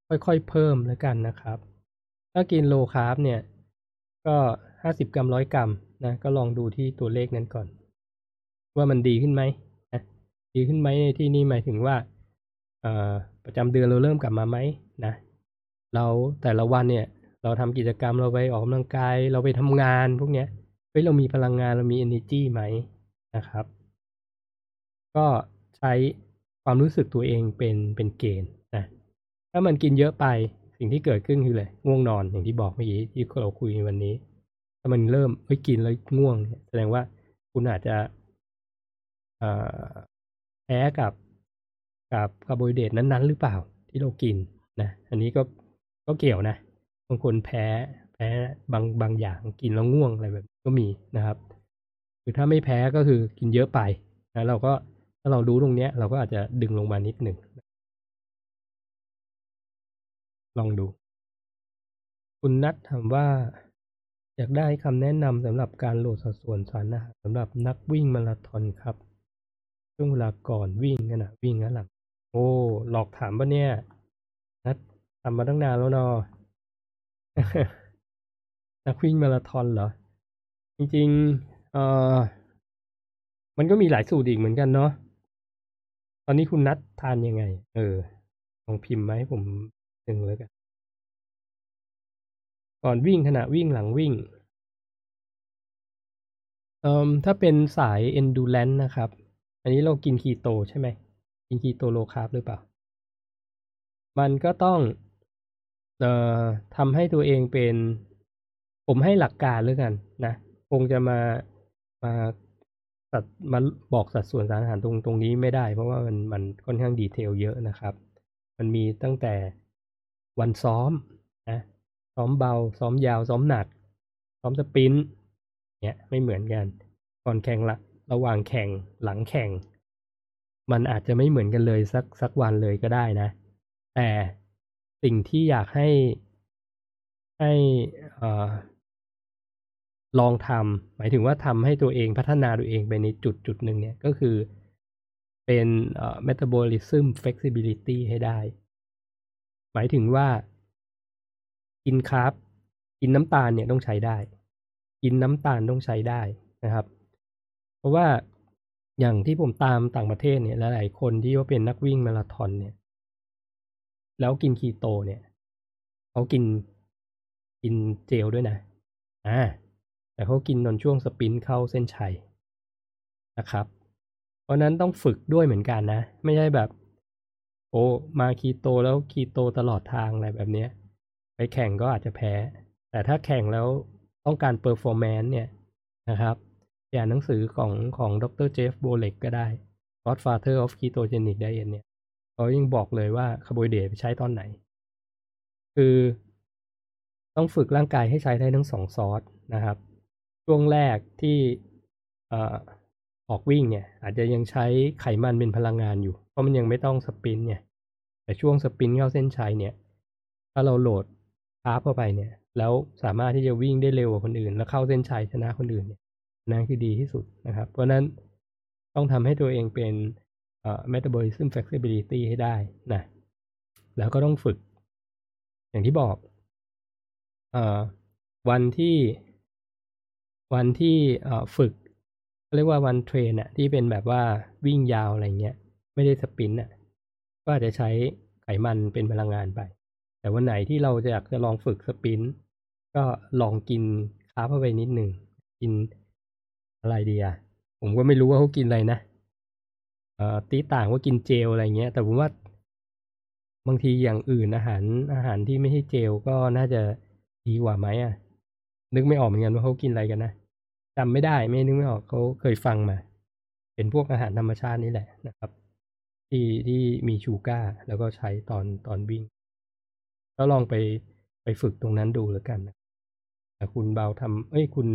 ค่อยๆเพิ่มแล้วกันนะครับ ถ้ากินโลคาร์บเนี่ย ก็ห้าสิบกรัมร้อยกรัมนะก็ลองดูที่ตัวเลขนั้นก่อน ว่ามันดีขึ้นไหมนะดีขึ้นไหมในที่นี้หมายถึงว่าประจำเดือนเราเริ่มกลับมาไหมนะเราแต่ละวันเนี่ย เราทำกิจกรรมเราไปออกกำลังกาย เราไปทำงานพวกเนี้ยเฮ้ยเรามีพลังงานเรามี energy ไหมนะครับ ก็ใช้ความรู้สึกตัวเองเป็นเป็นเกณฑ์นะถ้ามันกินเยอะไปสิ่งที่เกิดขึ้นคืออะไรง่วงนอนอย่างที่บอกเมื่อกี้ที่เราคุยวันนี้ ถ้ามันเริ่มเฮ้ยกินแล้วง่วงแสดงว่าคุณอาจจะแพ้กับกับคาร์โบไฮเดรตนั้นๆ หรือเปล่าที่เรากินนะ อันนี้ก็ก็เกี่ยวนะางคนแพ้แพ้บางบางอย่างกินแล้วง่วงอะไรแบบก็มีนะครับคือถ้าไม่แพ้ก็คือกินเยอะไปนะเราก็ถ้าเรารู้ตรงเนี้ย เราก็อาจจะดึงลงมานิดหนึ่งลองดู คุณนัทถามว่า อยากได้คำแนะนำสำหรับการโหลดสัดส่วนสารอาหารสำหรับนักวิ่งมาราธอนครับ ช่วงเวลาก่อนวิ่งขณะวิ่งนะหลัง โอ้ หลอกถามปะเนี่ย นัดทำมาตั้งนานแล้วเนาะ นักวิ่งมาราธอนเหรอ จริงๆเออมันก็มีหลายสูตรอีกเหมือนกันเนาะตอนนี้คุณนัดทานยังไง เออลองพิมพ์มาให้ผมหนึ่งเลยกันก่อนวิ่งขณะวิ่งหลังวิ่งเอ่อถ้าเป็นสาย endurance นะครับ อันนี้เรากินคีโตใช่ไหม กิน keto low carb หรือเปล่า มันก็ต้อง เอ่อทำให้ตัวเองเป็น ผมให้หลักการแล้วกันนะคงจะมามาสัดมาบอกสัดส่วนสารอาหารตรงตรงนี้ไม่ได้ เพราะว่ามันมันค่อนข้าง detail เยอะนะครับ มันมีตั้งแต่วันซ้อมนะซ้อมเบา ซ้อมยาว ซ้อมหนัก ซ้อม sprint เนี่ยไม่เหมือนกัน ก่อนแข่งละระหว่างแข่งหลังแข่ง มันอาจจะไม่เหมือนกันเลยสักสักวันเลยก็ได้นะ แต่ สิ่งที่อยากให้ให้อลองทำหมายถึงว่าทำให้ตัวเองพัฒนาตัวเองไปในจุดจุดหนึ่งเนี่ยก็คือเป็น metabolism flexibility ให้ได้ หมายถึงว่า กินคาร์บกินน้ำตาลเนี่ยต้องใช้ได้ กินน้ำตาลต้องใช้ได้นะครับ เพราะว่าอย่างที่ผมตามต่างประเทศเนี่ยหลายๆคนที่ว่าเป็นนักวิ่งมาราธอนเนี่ย แล้วกินคีโตเนี่ยเขากินกินเจลด้วยนะอ่าแต่เขากินตอนช่วงสปินเข้าเส้นชัยนะครับ เพราะนั้นต้องฝึกด้วยเหมือนกันนะ ไม่ใช่แบบ โอ้มาคีโตแล้วคีโตตลอดทางอะไรแบบนี้ไปแข่งก็อาจจะแพ้ แต่ถ้าแข่งแล้วต้องการ performance เนี่ยนะครับอ่านหนังสือของของดร Jeff Volek ก็ได้ Godfather of Ketogenic Diet เนี่ย เขายังบอกเลยว่าคาร์โบไฮเดรตใช้ตอนไหน คือต้องฝึกร่างกายให้ใช้ได้ทั้งสองซอสนะครับ ช่วงแรกที่ออกวิ่งเนี่ย อาจจะยังใช้ไขมันเป็นพลังงานอยู่ เพราะมันยังไม่ต้องสปินเนี่ย แต่ช่วงสปินเข้าเส้นชัยเนี่ย ถ้าเราโหลดคาร์บเข้าไปเนี่ย แล้วสามารถที่จะวิ่งได้เร็วกว่าคนอื่น แล้วเข้าเส้นชัยชนะคนอื่นเนี่ยนั่นคือดีที่สุดนะครับ เพราะนั้นต้องทำให้ตัวเองเป็น metabolism flexibility ให้ได้นะแล้วก็ต้องฝึก อย่างที่บอกอวันที่วันที่ฝึกเรียกว่าวัน train อะที่เป็นแบบว่าวิ่งยาวอะไรเงี้ย ไม่ได้ sprint อะก็อาจจะใช้ไขมันเป็นพลังงานไป แต่วันไหนที่เราจะอยากจะลองฝึก sprint ก็ลองกิน carb เข้าไปนิดหนึ่งกินอะไรดีอะผมก็ไม่รู้ว่าเขากินอะไรนะ ตีต่างว่ากินเจลอะไรเงี้ย แต่ผมว่า บางทีอย่างอื่นอาหารอาหารที่ไม่ใช่เจลก็น่าจะดีกว่าไหมอะ นึกไม่ออกเหมือนกันว่าเขากินอะไรกันนะจำไม่ได้ไม่นึกไม่ออกเขาเคยฟังมา เป็นพวกอาหารธรรมชาตินี่แหละนะครับ ที่ที่มีชูการ์แล้วก็ใช้ตอนตอนวิ่ง ก็ลองไปไปฝึกตรงนั้นดูแล้วกันนะแต่คุณเบาทำเอ้ยคุณ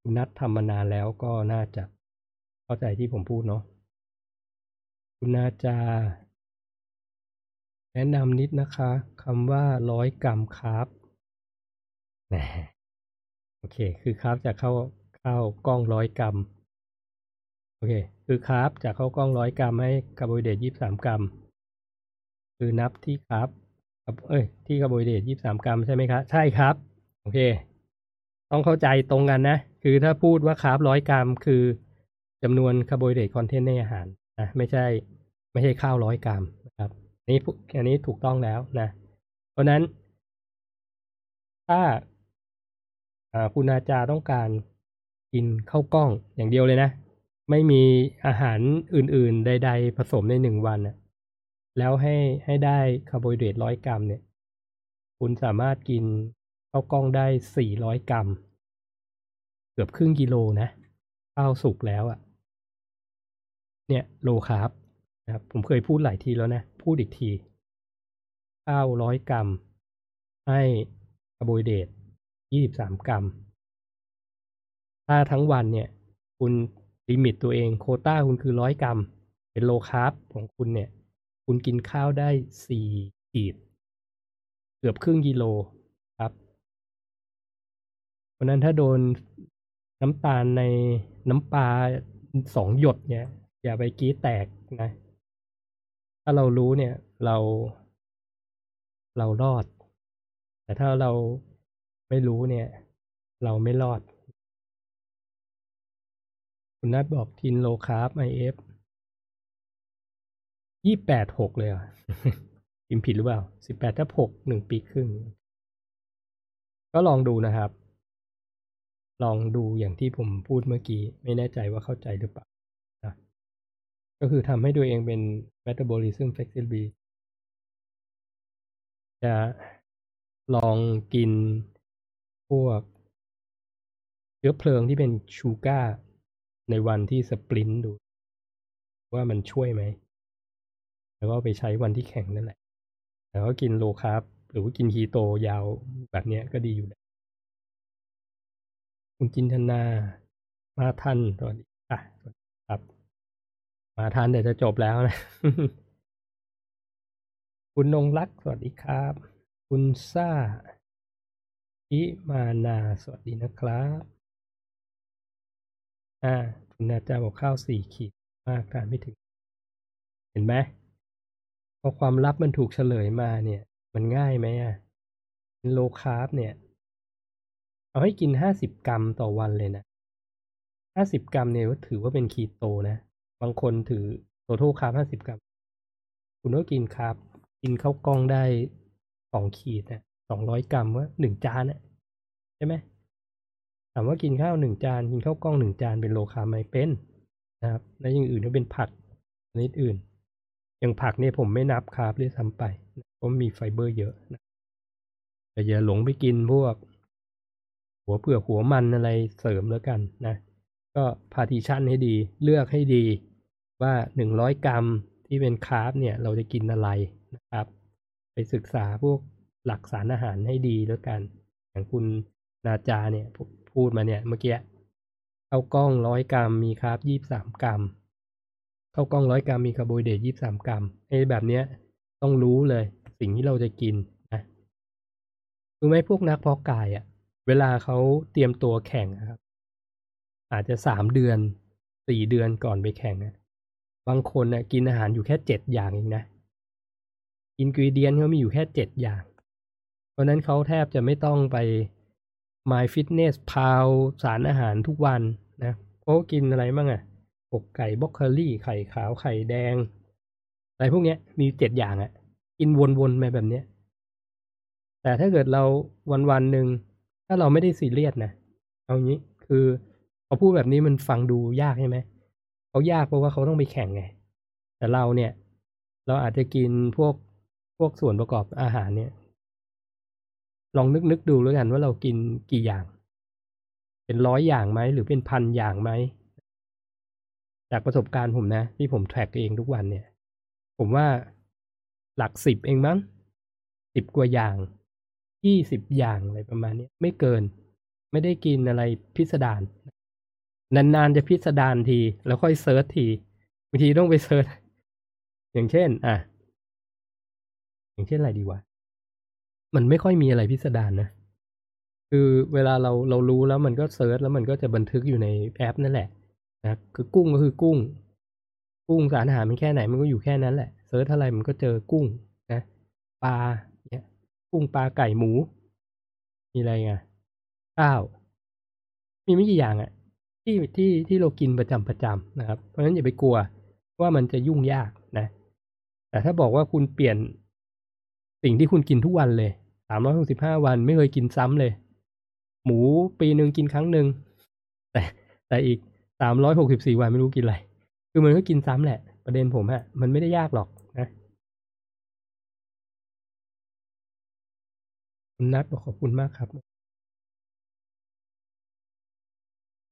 คุณนัดทำมานานแล้วก็น่าจะเข้าใจที่ผมพูดเนาะ คุณนาจา แนะนำนิดนะคะคำว่าร้อยกรัม carb แหมโอเค คือ carb จากข้าวข้าวกล้องร้อยกรัมโอเค คือ carb จากข้าวกล้องร้อยกรัมให้คาร์โบไฮเดรตยี่สามกรัม คือนับที่ครับเอ้ยที่คาร์โบไฮเดรตยี่สามกรัมใช่ไหมครับใช่ครับ โอเค ต้องเข้าใจตรงกันนะ คือถ้าพูดว่า carb ร้อยกรัมคือจำนวนคาร์โบไฮเดรต content ในอาหาร นะไม่ใช่ไม่ใช่ข้าวร้อยกรัมนะครับอันนี้อันนี้ถูกต้องแล้วนะ เพราะนั้น ถ้าอ่าคุณอาจารย์ต้องการกินข้าวกล้องอย่างเดียวเลยนะ ไม่มีอาหารอื่น ๆ ใด ๆ ผสมในหนึ่งวันนะแล้วให้ให้ได้คาร์โบไฮเดรตร้อยกรัมเนี่ย คุณสามารถกินข้าวกล้องได้สี่ร้อยกรัม เกือบครึ่งกิโลนะข้าวสุกแล้วอ่ะ เนี่ย low carb นะครับผมเคยพูดหลายทีแล้วนะ พูดอีกทีข้าวร้อยกรัม ให้คาร์โบไฮเดรตยี่สิบสามกรัม ถ้าทั้งวันเนี่ย คุณ limit ตัวเองโควตาคุณคือร้อยกรัม เป็น low carb ของคุณเนี่ย คุณกินข้าวได้สี่ขีด เกือบครึ่งกิโลครับเพราะนั้นถ้าโดนน้ำตาลในน้ำปลาสองหยดเนี่ย อย่าไปขี้แตกนะ ถ้าเรารู้เนี่ย เรา เรารอด แต่ถ้าเราไม่รู้เนี่ย เราไม่รอด คุณนัทบอกกิน low carb IFยี่แปดหกเลยอะพิมพ์ผิดหรือเปล่าสิบแปดทับหกหนึ่งปีครึ่ง ก็ลองดูนะครับ ลองดูอย่างที่ผมพูดเมื่อกี้ ไม่แน่ใจว่าเข้าใจหรือเปล่า ก็คือทำให้ตัวเองเป็น metabolism flexibility จะลองกินพวกเชื้อเพลิงที่เป็นชูการ์ในวันที่สปรินต์ดู ว่ามันช่วยไหม แล้วก็ไปใช้วันที่แข่งนั่นแหละ แล้วก็กินโลคาร์บหรือว่ากินคีโตยาวแบบนี้ก็ดีอยู่แล้วคุณจินทนามาทันสวัสดีอะสวัสดี มาทันเดี๋ยวจะจบแล้วนะ คุณนงรักสวัสดีครับ คุณซ่าอิมานาสวัสดีนะครับ อ่า คุณนาจาบอกข้าวสี่ขีดมากกินไม่ถึง เห็นไหมพอความลับมันถูกเฉลยมาเนี่ย มันง่ายไหมอะ low carb เนี่ย เอาให้กินห้าสิบกรัมต่อวันเลยนะห้าสิบกรัมเนี่ยถือว่าเป็นคีโตนะ บางคนถือ total carb ห้าสิบกรัม คุณก็กิน carbกินข้าวกล้องได้สองขีดนะสองร้อยกรัมว่าหนึ่งจานนะใช่ไหมถามว่ากินข้าวหนึ่งจานกินข้าวกล้องหนึ่งจานเป็น low carb ไหมเป็นนะครับและอย่างอื่นก็เป็นผักชนิดอื่น อย่างผักเนี่ยผมไม่นับ carb ด้วยซ้ำไปเพราะมีไฟเบอร์เยอะนะแต่อย่าหลงไปกินพวก หัวเผือกหัวมันอะไรเสริมแล้วกันนะ ก็ partition ให้ดีเลือกให้ดี ว่าหนึ่งร้อยกรัมที่เป็นคาร์บเนี่ยเราจะกินอะไรนะครับ ไปศึกษาพวกหลักสารอาหารให้ดีแล้วกัน อย่างคุณนาจาเนี่ยพูดมาเนี่ยเมื่อกี้ข้าวกล้องร้อยกรัมมีคาร์บยี่สามกรัมข้าวกล้องร้อยกรัมมีคาร์โบไฮเดรตยี่สามกรัมไอ้แบบเนี้ยต้องรู้เลยสิ่งที่เราจะกินนะรู้ไหมพวกนักเพาะกายอะ่ะ เวลาเขาเตรียมตัวแข่งนะครับ อาจจะสามเดือนสี่เดือนก่อนไปแข่งนะ บางคนนะ่ะกินอาหารอยู่แค่เจ็ดอย่างเองนะ ingredient เขามีอยู่แค่เจ็ดอย่าง เพราะนั้นเขาแทบจะไม่ต้องไป My Fitness พาวสารอาหารทุกวันนะเพราะกินอะไรบ้างอะ่ะอกไก่บล็อกเคอรี่ไข่ขาวไข่แดง อะไรพวกเนี้ย มีเจ็ดอย่างอะ่ะ กินวนๆไปแบบเนี้ย แต่ถ้าเกิดเราวันวันหนึ่งถ้าเราไม่ได้ซีเรียสนะ เอางี้คือเขาพูดแบบนี้มันฟังดูยากใช่ไหม เขายากเพราะว่าเขาต้องไปแข่งไง แต่เราเนี่ย เราอาจจะกินพวกพวกส่วนประกอบอาหารเนี่ย ลองนึกนึกดูแล้วกันว่าเรากินกี่อย่าง เป็นร้อยอย่างไหมหรือเป็นพันอย่างไหมจากประสบการณ์ผมนะ ที่ผมแทร็กเองทุกวันเนี่ย ผมว่าหลักสิบเองมั้งสิบกว่าอย่างยี่สิบอย่างอะไรประมาณนี้ไม่เกิน ไม่ได้กินอะไรพิสดาร นานๆจะพิสดารที แล้วค่อย search ทีบางทีต้องไป search อย่างเช่น อะ อย่างเช่นอะไรดีวะมันไม่ค่อยมีอะไรพิสดารนะคือเวลาเราเรารู้แล้วมันก็ search แล้วมันก็จะบันทึกอยู่ในแอปนั่นแหละนะคือกุ้งก็คือกุ้ง กุ้งสารอาหารมันแค่ไหนมันก็อยู่แค่นั้นแหละเซิร์ชอะไรมันก็เจอกุ้งนะปลาเนี่ยกุ้งปลาไก่หมู มีอะไรไงข้าว มีไม่กี่อย่างอะ ที่ที่ที่เรากินประจำประจำนะครับ เพราะฉะนั้นอย่าไปกลัวว่ามันจะยุ่งยากนะ แต่ถ้าบอกว่าคุณเปลี่ยนสิ่งที่คุณกินทุกวันเลยสามร้อยหกสิบห้าวันไม่เคยกินซ้ำเลย หมูปีหนึ่งกินครั้งหนึ่งแต่แต่อีกสามร้อยหกสิบสี่วันไม่รู้กินอะไร คือมันก็กินซ้ำแหละ ประเด็นผมอะมันไม่ได้ยากหรอกนะคุณนัทบอกขอบคุณมากครับ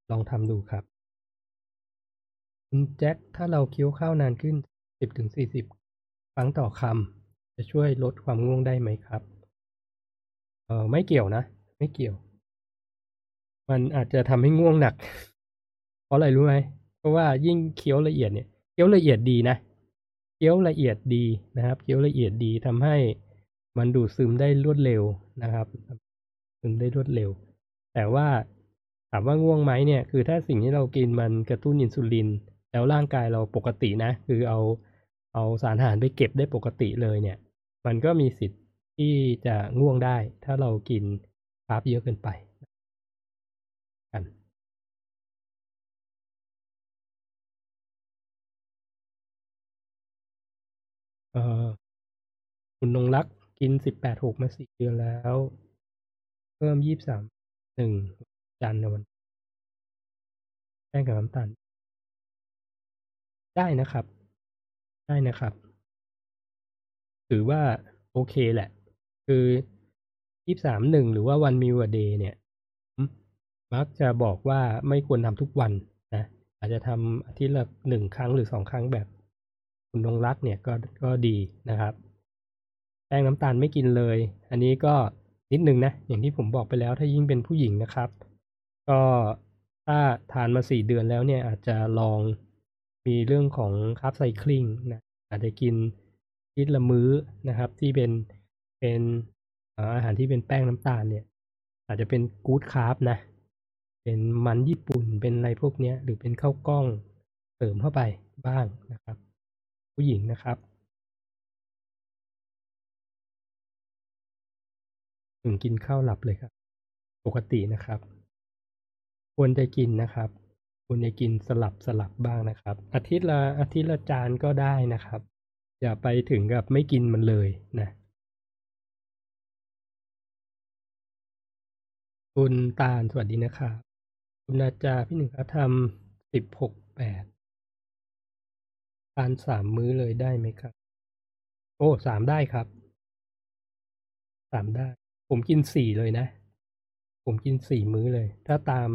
ลองทำดูครับคุณแจ็คถ้าเราเคี้ยวข้าวนานขึ้นสิบถึงสี่สิบครั้งต่อคำจะช่วยลดความง่วงได้ไหมครับเออไม่เกี่ยวนะ ไม่เกี่ยว มันอาจจะทำให้ง่วงหนัก เพราะอะไรรู้ไหมเพราะว่ายิ่งเคี้ยวละเอียดเนี่ยเคี้ยวละเอียดดีนะเคี้ยวละเอียดดีนะครับเคี้ยวละเอียดดีทำให้มันดูดซึมได้รวดเร็วนะครับซึมได้รวดเร็ว แต่ว่า ถามว่าง่วงไหมเนี่ยคือถ้าสิ่งที่เรากินมันกระตุ้นอินซูลิน แล้วร่างกายเราปกตินะ คือเอาเอาสารอาหารไปเก็บได้ปกติเลยเนี่ย มันก็มีสิทธิ์ที่จะง่วงได้ ถ้าเรากินคาร์บเยอะเกินไปกันเอ่อคุณนงรักกินสิบแปดหกมาสี่เดือนแล้ว เพิ่มยี่สามหนึ่งจันทร์ในวัน แป้งกับน้ำตาล ได้นะครับ ได้นะครับ ถือว่าโอเคแหละ คือยี่สามหนึ่งหรือว่าวันมิวเดย์เนี่ย มักจะบอกว่าไม่ควรทำทุกวันนะ อาจจะทำอาทิตย์ละหนึ่งครั้งหรือสองครั้งแบบคุณนงรักเนี่ยก็ก็ดีนะครับ แป้งน้ำตาลไม่กินเลย อันนี้ก็นิดนึงนะ อย่างที่ผมบอกไปแล้วถ้ายิ่งเป็นผู้หญิงนะครับ ก็ ถ้าทานมาสี่เดือนแล้วเนี่ยอาจจะลองมีเรื่องของคาร์บไซคลิงนะอาจจะกินทิตละมื้อนะครับ ที่เป็นเป็นอาหารที่เป็นแป้งน้ำตาลเนี่ย อาจจะเป็นกู๊ดคาร์บนะ เป็นมันญี่ปุ่นเป็นอะไรพวกเนี้ย หรือเป็นข้าวกล้องเสริมเข้าไปบ้างนะครับ ผู้หญิงนะครับถึงกินข้าวหลับเลยครับ ปกตินะครับ ควรจะกินนะครับ ควรจะกินสลับสลับบ้างนะครับ อาทิตย์ละอาทิตย์ละจานก็ได้นะครับ อย่าไปถึงกับไม่กินมันเลยนะคุณตาลสวัสดีนะครับคุณอาจารย์พี่หนึ่งครับทำสิบหกแปดทานสามมื้อเลยได้ไหมครับ โอ้สามได้ครับสามได้ ผมกินสี่เลยนะ ผมกินสี่มื้อเลย ถ้าตาม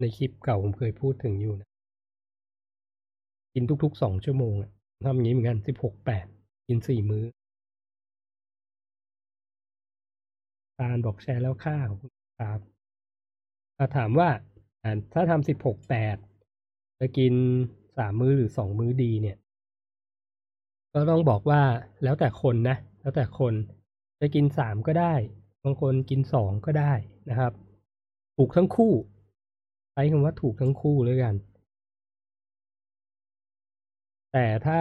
ในคลิปเก่าผมเคยพูดถึงอยู่นะกินทุกๆสองชั่วโมงอะทำอย่างนี้เหมือนกันสิบหกแปดกินสี่มื้อตาลบอกแชร์แล้วค่าของคุณครับถ้าถามว่าถ้าทำสิบหกแปดจะกินสามมื้อหรือสองมื้อดีเนี่ย ก็ต้องบอกว่าแล้วแต่คนนะ แล้วแต่คนจะกินสามก็ได้ บางคนกินสองก็ได้นะครับถูกทั้งคู่ ช้คำว่าถูกทั้งคู่เลยกัน แต่ถ้า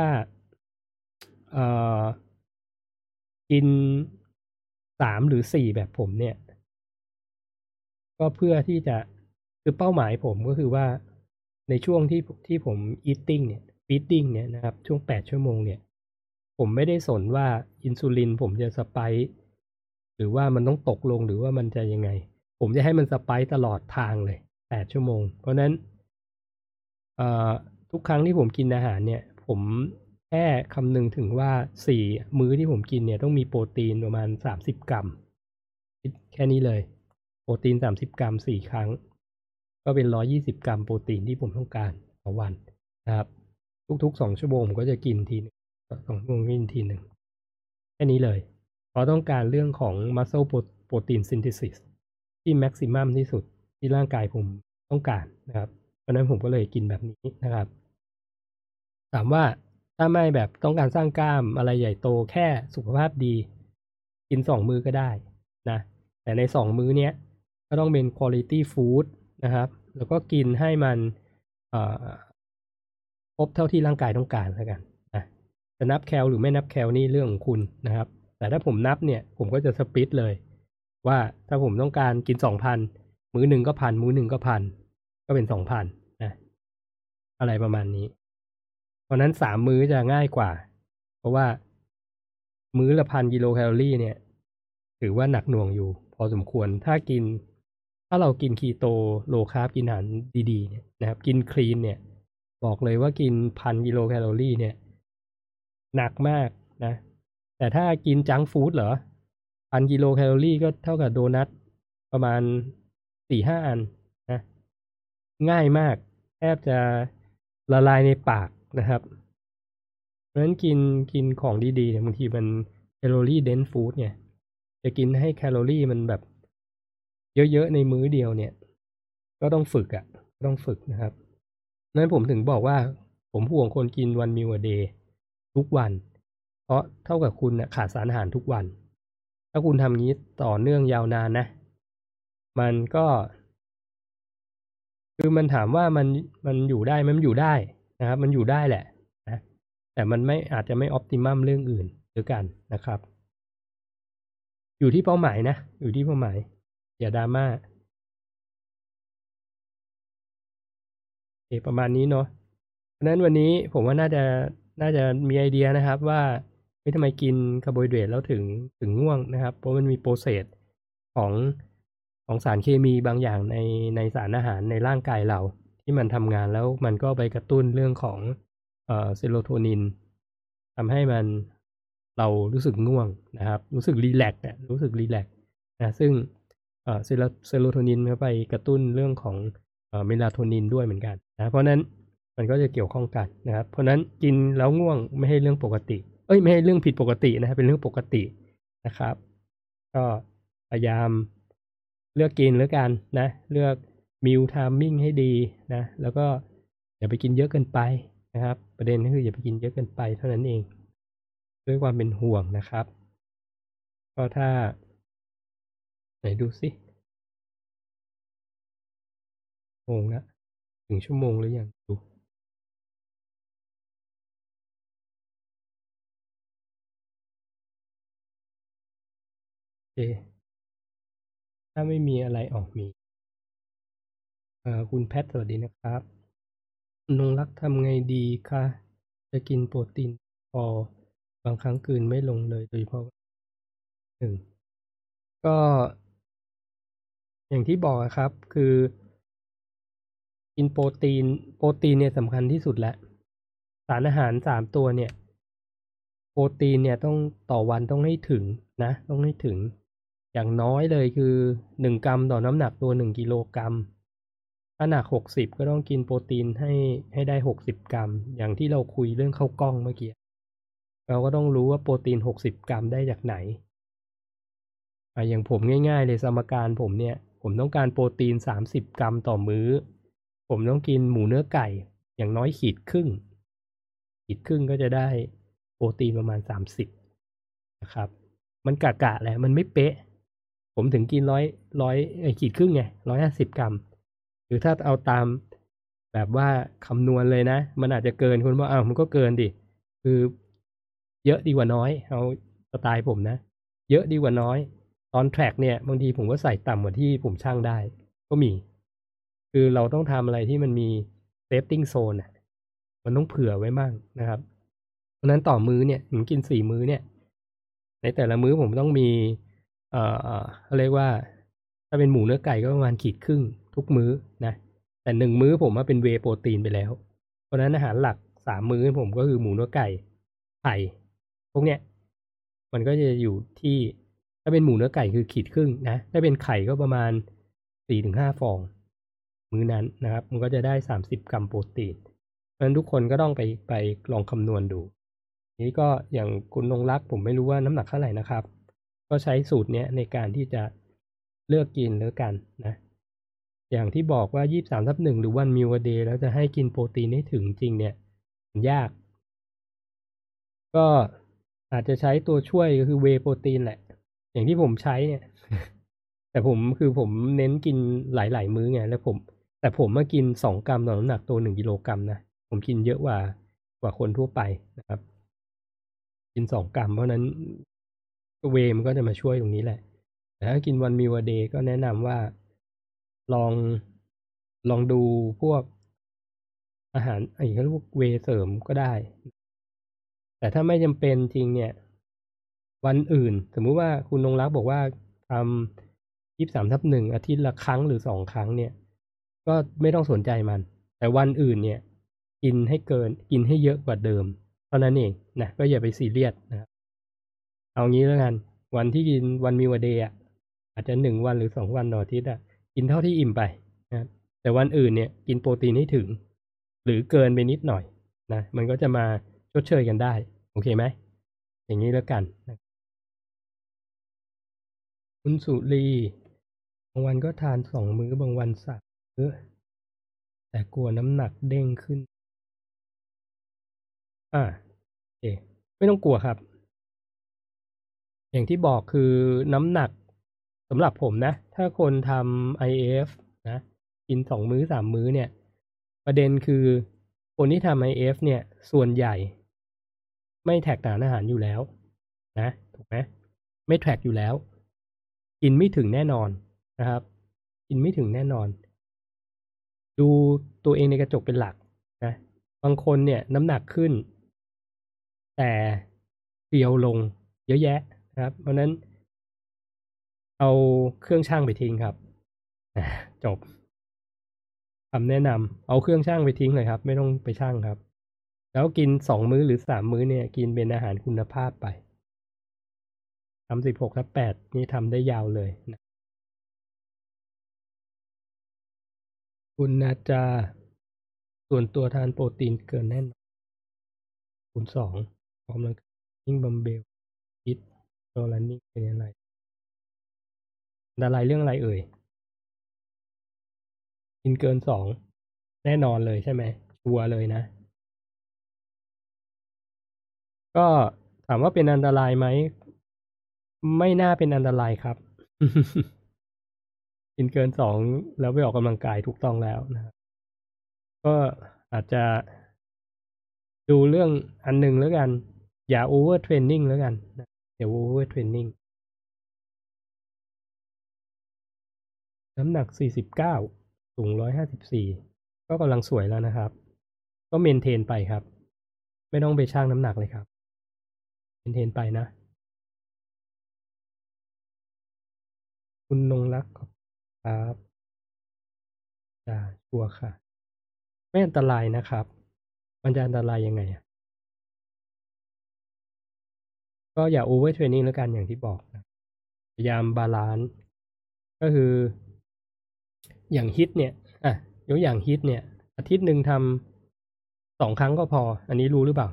เอ่อกินสามหรือสี่แบบผมเนี่ย ก็เพื่อที่จะคือเป้าหมายผมก็คือว่าในช่วงที่ที่ผม eating เนี่ย feeding เนี่ยนะครับ ช่วงแปดชั่วโมงเนี่ย ผมไม่ได้สนว่าอินซูลินผมจะสไปหรือว่ามันต้องตกลงหรือว่ามันจะยังไง ผมจะให้มันสไปตลอดทางเลย แปดชั่วโมง เพราะนั้นทุกครั้งที่ผมกินอาหารเนี่ย ผมแค่คำนึงถึงว่าสี่มื้อที่ผมกินเนี่ยต้องมีโปรตีนประมาณสามสิบกรัม แค่นี้เลย โปรตีนสามสิบกรัมสี่ครั้ง ก็เป็นร้อยี่สิบกรัมโปรตีนที่ผมต้องการต่อวันนะครับทุกๆสองชั่วโมงผมก็จะกินทีหนึงสองชั่วโมงกินทีหนึ่งแค่นี้เลยเพราะต้องการเรื่องของ muscle protein synthesis ที่ maximum ที่สุด ที่ร่างกายผมต้องการนะครับ เพราะนั้นผมก็เลยกินแบบนี้นะครับ ถามว่าถ้าไม่แบบต้องการสร้างกล้ามอะไรใหญ่โตแค่สุขภาพดี กินสองมือก็ได้นะ แต่ในสองมือเนี้ยก็ต้องเป็น quality food นะครับ แล้วก็กินให้มันครบเท่าที่ร่างกายต้องการแล้วกันนะจะนับแคลหรือไม่นับแคลนี่เรื่องของคุณนะครับ แต่ถ้าผมนับเนี่ย ผมก็จะสปริตเลย ว่าถ้าผมต้องการกินสองพัน มื้อหนึ่งก็พันมื้อหนึ่งก็พันก็เป็นสองพันนะอะไรประมาณนี้ เพราะนั้นสามมื้อจะง่ายกว่า เพราะว่ามื้อละพันกิโลแคลอรี่เนี่ย ถือว่าหนักหน่วงอยู่ พอสมควรถ้ากิน ถ้าเรากิน keto low carb กินอาหารดีๆเนี่ยนะครับ กิน clean เนี่ย บอกเลยว่ากินพันกิโลแคลอรี่เนี่ย หนักมากนะ แต่ถ้ากิน junk food เหรอพันกิโลแคลอรี่ก็เท่ากับโดนัทประมาณ สี่ห้าอันนะง่ายมาก แทบจะละลายในปากนะครับ เพราะฉะนั้นกินกินของดีๆเนี่ยบางทีมันแคลอรี่เดนฟู้ดเนี่ย จะกินให้แคลอรี่มันแบบ เยอะๆในมื้อเดียวเนี่ย ก็ต้องฝึกอะ่ะ ต้องฝึกนะครับนั้นผมถึงบอกว่าผมห่วงคนกินวันมิวเดย์ทุกวัน เพราะเท่ากับคุณนะขาดสารอาหารทุกวัน ถ้าคุณทำงี้ต่อเนื่องยาวนานนะ มันก็ คือมันถามว่ามันมันอยู่ได้ไมันอยู่ได้นะครับ มันอยู่ได้แหละนะแต่มันไม่อาจจะไม่ออ t ติมัมเรื่องอื่นด้วยกันนะครับ อยู่ที่เป้าหมายนะ อยู่ที่เป้าหมาย อย่าดราม่าโอประมาณนี้เนาะเพราะนั้นวันนี้ผมว่าน่าจะน่าจะมีไอเดียนะครับว่าไม่ทำไมกินคาร์โบไฮเดรตแล้วถึงถึงง่วงนะครับ เพราะมันมี process ของ ของสารเคมีบางอย่างในในสารอาหารในร่างกายเรา ที่มันทำงานแล้วมันก็ไปกระตุ้นเรื่องของเอ่อเซโรโทนินทำให้มันเรารู้สึกง่วงนะครับ รู้สึก relax รู้สึก relax นะซึ่งเอ่อเซโรโทนินก็ไปกระตุ้นเรื่องของเอ่อเมลาโทนินด้วยเหมือนกันนะเพราะนั้นมันก็จะเกี่ยวข้องกันนะครับ เพราะนั้นกินแล้วง่วงไม่ให้เรื่องปกติ เอ้ยไม่ให้เรื่องผิดปกตินะครับเป็นเรื่องปกตินะครับ ก็พยายาม เลือกกินแล้วกันนะ เลือกมิลทามมิ่งให้ดีนะ แล้วก็อย่าไปกินเยอะเกินไปนะครับ ประเด็นก็คืออย่าไปกินเยอะเกินไปเท่านั้นเอง ด้วยความเป็นห่วงนะครับ ก็ถ้า ไหนดูสิโมงละถึงชั่วโมงหรือยังดูโอเค ถ้าไม่มีอะไรออกมีเอ่อคุณแพทสวัสดีนะครับนงรักทำไงดีคะจะกินโปรตีนพอบางครั้งกืนไม่ลงเลยโดยเฉพาะหนึ่งก็ อย่างที่บอกครับ คือกินโปรตีน โปรตีนเนี่ยสำคัญที่สุดแหล้วสารอาหารสามตัวเนี่ย โปรตีนเนี่ยต้องต่อวันต้องให้ถึงนะ ต้องให้ถึง อย่างน้อยเลยคือหนึ่งกรัมต่อน้ำหนักตัวหนึ่งกิโลกรัมถ้าหนักหกสิบก็ต้องกินโปรตีนให้ให้ได้หกสิบกรัม อย่างที่เราคุยเรื่องข้าวกล้องเมื่อกี้ เราก็ต้องรู้ว่าโปรตีนหกสิบกรัมได้จากไหนออย่างผมง่าย ๆ เลยสมการผมเนี่ย ผมต้องการโปรตีนสามสิบกรัมต่อมื้อ ผมต้องกินหมูเนื้อไก่อย่างน้อยขีดครึ่ง ขีดครึ่งก็จะได้โปรตีนประมาณสามสิบนะครับ มันกะกะแหละ มันไม่เป๊ะ ผมถึงกินร้อยร้อยไอขีดครึ่งไงร้อยห้าสิบกรัม หรือถ้าเอาตามแบบว่าคำนวณเลยนะ มันอาจจะเกินคุณว่าอ้าวมันก็เกินดิ คือเยอะดีกว่าน้อย เอาสไตล์ผมนะ เยอะดีกว่าน้อย ตอน track เนี่ย บางทีผมก็ใส่ต่ำกว่าที่ผมชั่งได้ ก็มี คือเราต้องทำอะไรที่มันมี safety zone อะมันต้องเผื่อไว้มั่งนะครับ เพราะนั้นต่อมื้อเนี่ย ผมกินสี่มื้อเนี่ย ในแต่ละมื้อผมต้องมี เอ่อเขาเรียกว่า ถ้าเป็นหมูเนื้อไก่ก็ประมาณขีดครึ่งทุกมื้อนะ แต่หนึ่งมื้อผมว่าเป็นเวโปรตีนไปแล้ว เพราะนั้นอาหารหลักสามมื้อผมก็คือหมูเนื้อไก่ไข่พวกเนี้ยมันก็จะอยู่ที่ถ้าเป็นหมูเนื้อไก่คือขีดครึ่งนะถ้าเป็นไข่ก็ประมาณสี่ถึงห้าฟอง มื้อนั้นนะครับ มันก็จะได้สามสิบกรัมโปรตีนเพราะฉะนั้นทุกคนก็ต้องไปไปลองคำนวณดู นี้ก็อย่างคุณนงรักผมไม่รู้ว่าน้ำหนักเท่าไหร่นะครับ ก็ใช้สูตรเนี้ยในการที่จะเลือกกินแล้วกันนะ อย่างที่บอกว่ายี่สามทับหนึ่งหรือวันมิวเดย์แล้วจะให้กินโปรตีนให้ถึงจริงเนี่ยมันยาก ก็อาจจะใช้ตัวช่วยก็คือเวโปรตีนแหละ อย่างที่ผมใช้เนี่ย แต่ผมคือผมเน้นกินหลาย ๆ มื้อไงแล้วผม แต่ผมมากินสองกรัมต่อน้ำหนักตัวหนึ่งกิโลกรัมนะผมกินเยอะกว่ากว่าคนทั่วไปนะครับ กินสองกรัมเพราะนั้น เวมันก็จะมาช่วยตรงนี้แหละ แต่ถ้ากินวันมิวเดย์ก็แนะนำว่าลองลองดูพวกอาหารไอ้เขาเรียกว่าเวเสริมก็ได้ แต่ถ้าไม่จำเป็นจริงเนี่ย วันอื่น สมมุติว่าคุณนงรักบอกว่าทำยี่สามทับหนึ่งอาทิตย์ละครั้งหรือสองครั้งเนี่ย ก็ไม่ต้องสนใจมัน แต่วันอื่นเนี่ย กินให้เกินกินให้เยอะกว่าเดิมเท่านั้นเองนะก็อย่าไปซีเรียสนะครับ เอางี้แล้วกัน วันที่กินวันมิวเดย์อะอาจจะหนึ่งวันหรือสองวันต่ออาทิตย์อะกินเท่าที่อิ่มไปนะแต่วันอื่นเนี่ยกินโปรตีนให้ถึง หรือเกินไปนิดหน่อยนะมันก็จะมาชดเชยกันได้ โอเคไหมอย่างนี้แล้วกันนะคุณสุรีบางวันก็ทานสองมื้อบางวันสามมื้อแต่กลัวน้ำหนักเด้งขึ้น อ่าโอเคไม่ต้องกลัวครับ อย่างที่บอกคือน้ำหนักสำหรับผมนะ ถ้าคนทำ IF นะกินสองมื้อสามมื้อเนี่ย ประเด็นคือคนที่ทำ IF เนี่ยส่วนใหญ่ ไม่แท็กสารอาหารอยู่แล้วนะถูกไหมไม่แท็กอยู่แล้ว กินไม่ถึงแน่นอนนะครับ กินไม่ถึงแน่นอน ดูตัวเองในกระจกเป็นหลักนะบางคนเนี่ยน้ำหนักขึ้น แต่เตียวลงเยอะแยะ นะครับ เพราะนั้น เอาเครื่องช่างไปทิ้งครับจบคำแนะนำเอาเครื่องช่างไปทิ้งเลยครับ ไม่ต้องไปช่างครับ แล้วกินสองมื้อหรือสามมื้อเนี่ย กินเป็นอาหารคุณภาพไปทำสิบหกทับแปดนี่ทำได้ยาวเลยนะคุณนาจาส่วนตัวทานโปรตีนเกินแน่นอนคูณสองออกกำลังยิ่งบัมเบล โรลันนิ่งเป็นอะไรอันตรายเรื่องอะไรเอ่ยกินเกินสอง แน่นอนเลยใช่ไหม ชัวร์เลยนะ ก็ถามว่าเป็นอันตรายไหม ไม่น่าเป็นอันตรายครับ กินเกินสองแล้วไปออกกำลังกายถูกต้องแล้วนะครับก็อาจจะดูเรื่องอันหนึ่งแล้วกัน อย่า overtraining แล้วกันนะ อย่า overtrainingน้ำหนักสี่สิบเก้าสูงร้อยห้าสิบสี่ก็กำลังสวยแล้วนะครับ ก็ maintain ไปครับ ไม่ต้องไปชั่งน้ำหนักเลยครับ maintain ไปนะ คุณนงรักครับจ้าชัวค่ะ ไม่อันตรายนะครับ มันจะอันตรายยังไงอะ ก็อย่า overtraining แล้วกันอย่างที่บอกนะพยายาม balance ก็คือ อย่าง HIIT เนี่ยอะยกอย่าง HIIT เนี่ย อาทิตย์หนึ่งทำสองครั้งก็พอ อันนี้รู้หรือเปล่า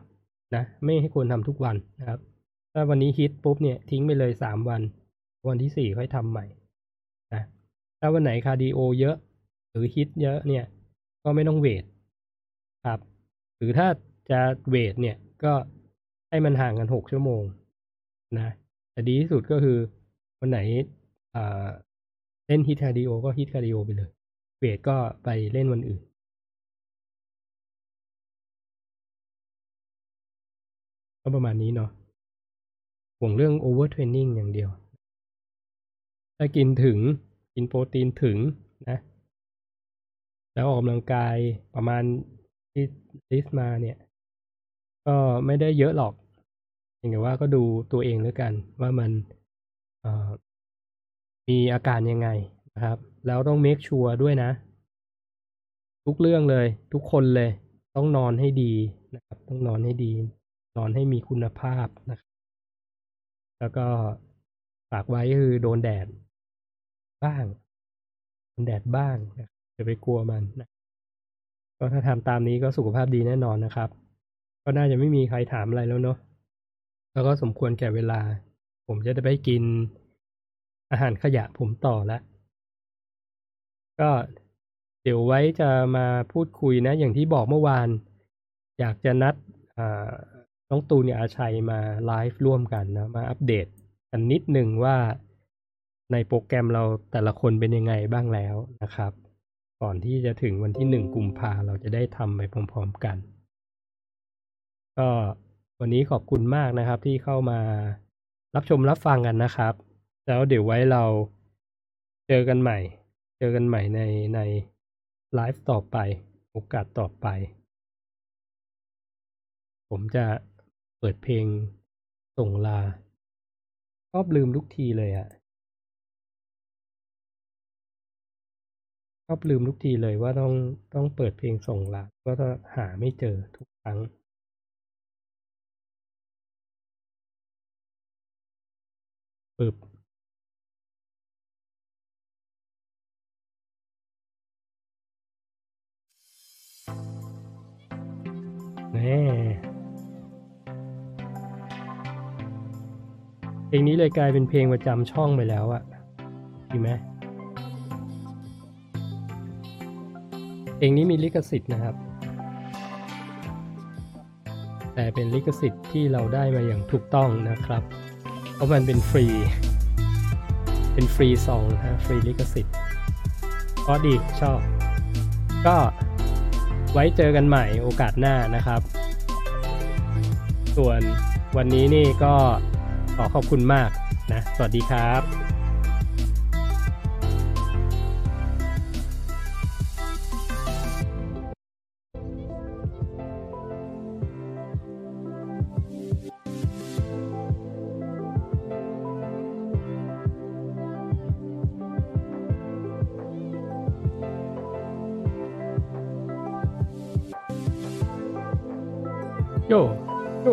นะไม่ให้ควรทำทุกวันนะครับ ถ้าวันนี้ HIIT ปุ๊บเนี่ยทิ้งไปเลยสามวัน วันที่สี่ค่อยทำใหม่นะถ้าวันไหน cardio เยอะหรือ HIIT เยอะเนี่ย ก็ไม่ต้อง weight ครับ หรือถ้าจะ weight เนี่ยก็ให้มันห่างกันหกชั่วโมง นะแต่ดีที่สุดก็คือวันไหนเล่น HIIT cardio ก็ HIIT cardio ไปเลย weight ก็ไปเล่นวันอื่น ก็ประมาณนี้เนาะห่วงเรื่อง overtraining อย่างเดียว ถ้ากินถึงกินโปรตีนถึงนะ แล้วออกกำลังกายประมาณที่ลิสต์มาเนี่ย ก็ไม่ได้เยอะหรอก ยงแต่ว่าก็ดูตัวเองแล้วกันว่ามันมีอาการยังไงนะครับ แล้วต้องเมคชัวร์ด้วยนะ ทุกเรื่องเลย ทุกคนเลย ต้องนอนให้ดีนะครับ ต้องนอนให้ดี นอนให้มีคุณภาพนะครับ แล้วก็ฝากไว้คือโดนแดดบ้างโดนแดดบ้างนะอย่าไปกลัวมันนะก็ถ้าทำตามนี้ก็สุขภาพดีแน่นอนนะครับ ก็น่าจะไม่มีใครถามอะไรแล้วเนาะ แล้วก็สมควรแก่เวลา ผมจะได้ไปกินอาหารขยะผมต่อล้วก็เดี๋ยวไว้จะมาพูดคุยนะ อย่างที่บอกเมื่อวาน อยากจะนัดน้องตูนอาชัยมาไลฟ์ร่วมกันนะ มาอัปเดตกันนิดหนึ่งว่าในโปรแกรมเราแต่ละคนเป็นยังไงบ้างแล้วนะครับ ก่อนที่จะถึงวันที่หนึ่งกุมภาเราจะได้ทำไปพร้อมๆกัน ก็ วันนี้ขอบคุณมากนะครับที่เข้ามารับชมรับฟังกันนะครับ แล้วเดี๋ยวไว้เราเจอกันใหม่ เจอกันใหม่ในในไลฟ์ต่อไป โอกาสต่อไป ผมจะเปิดเพลงส่งลาชอบลืมทุกทีเลยอะชอบลืมทุกทีเลยว่าต้องต้องเปิดเพลงส่งลาก็จะหาไม่เจอทุกครั้ง ปึ๊บแน่เพลงนี้เลยกลายเป็นเพลงประจำช่องไปแล้วอะดีไหมเพลงนี้มีลิขสิทธิ์นะครับ แต่เป็นลิขสิทธิ์ที่เราได้มาอย่างถูกต้องนะครับ เพราะมันเป็นฟรี เป็นฟรีซองนะฟรีลิขสิทธิ์ก็ดีชอบ ก็ไว้เจอกันใหม่โอกาสหน้านะครับ ส่วนวันนี้นี่ก็ขอขอบคุณมากนะ สวัสดีครับ โย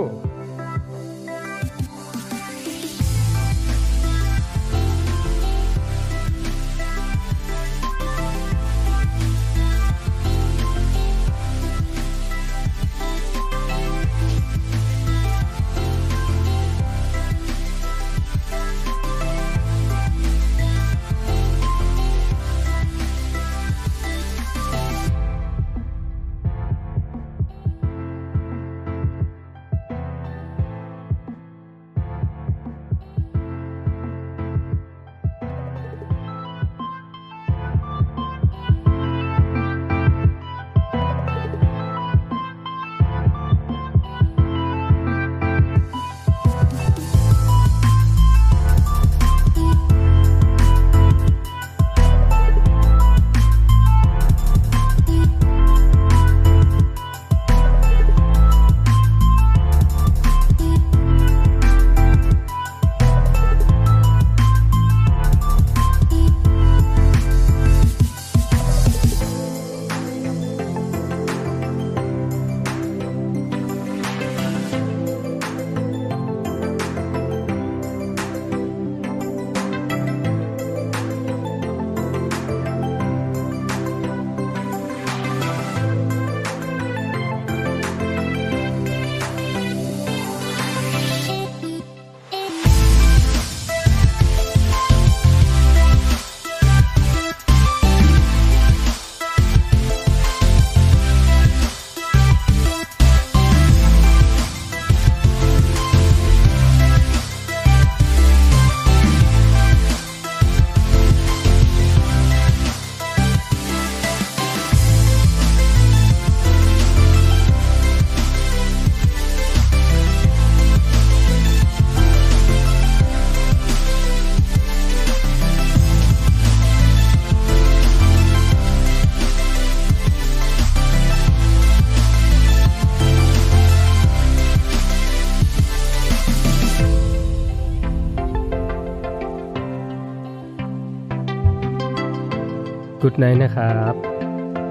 ไนนะครับ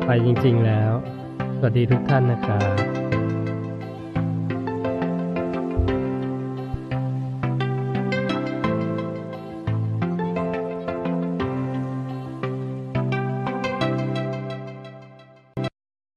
ไปจริงๆแล้ว สวัสดีทุกท่านนะครับ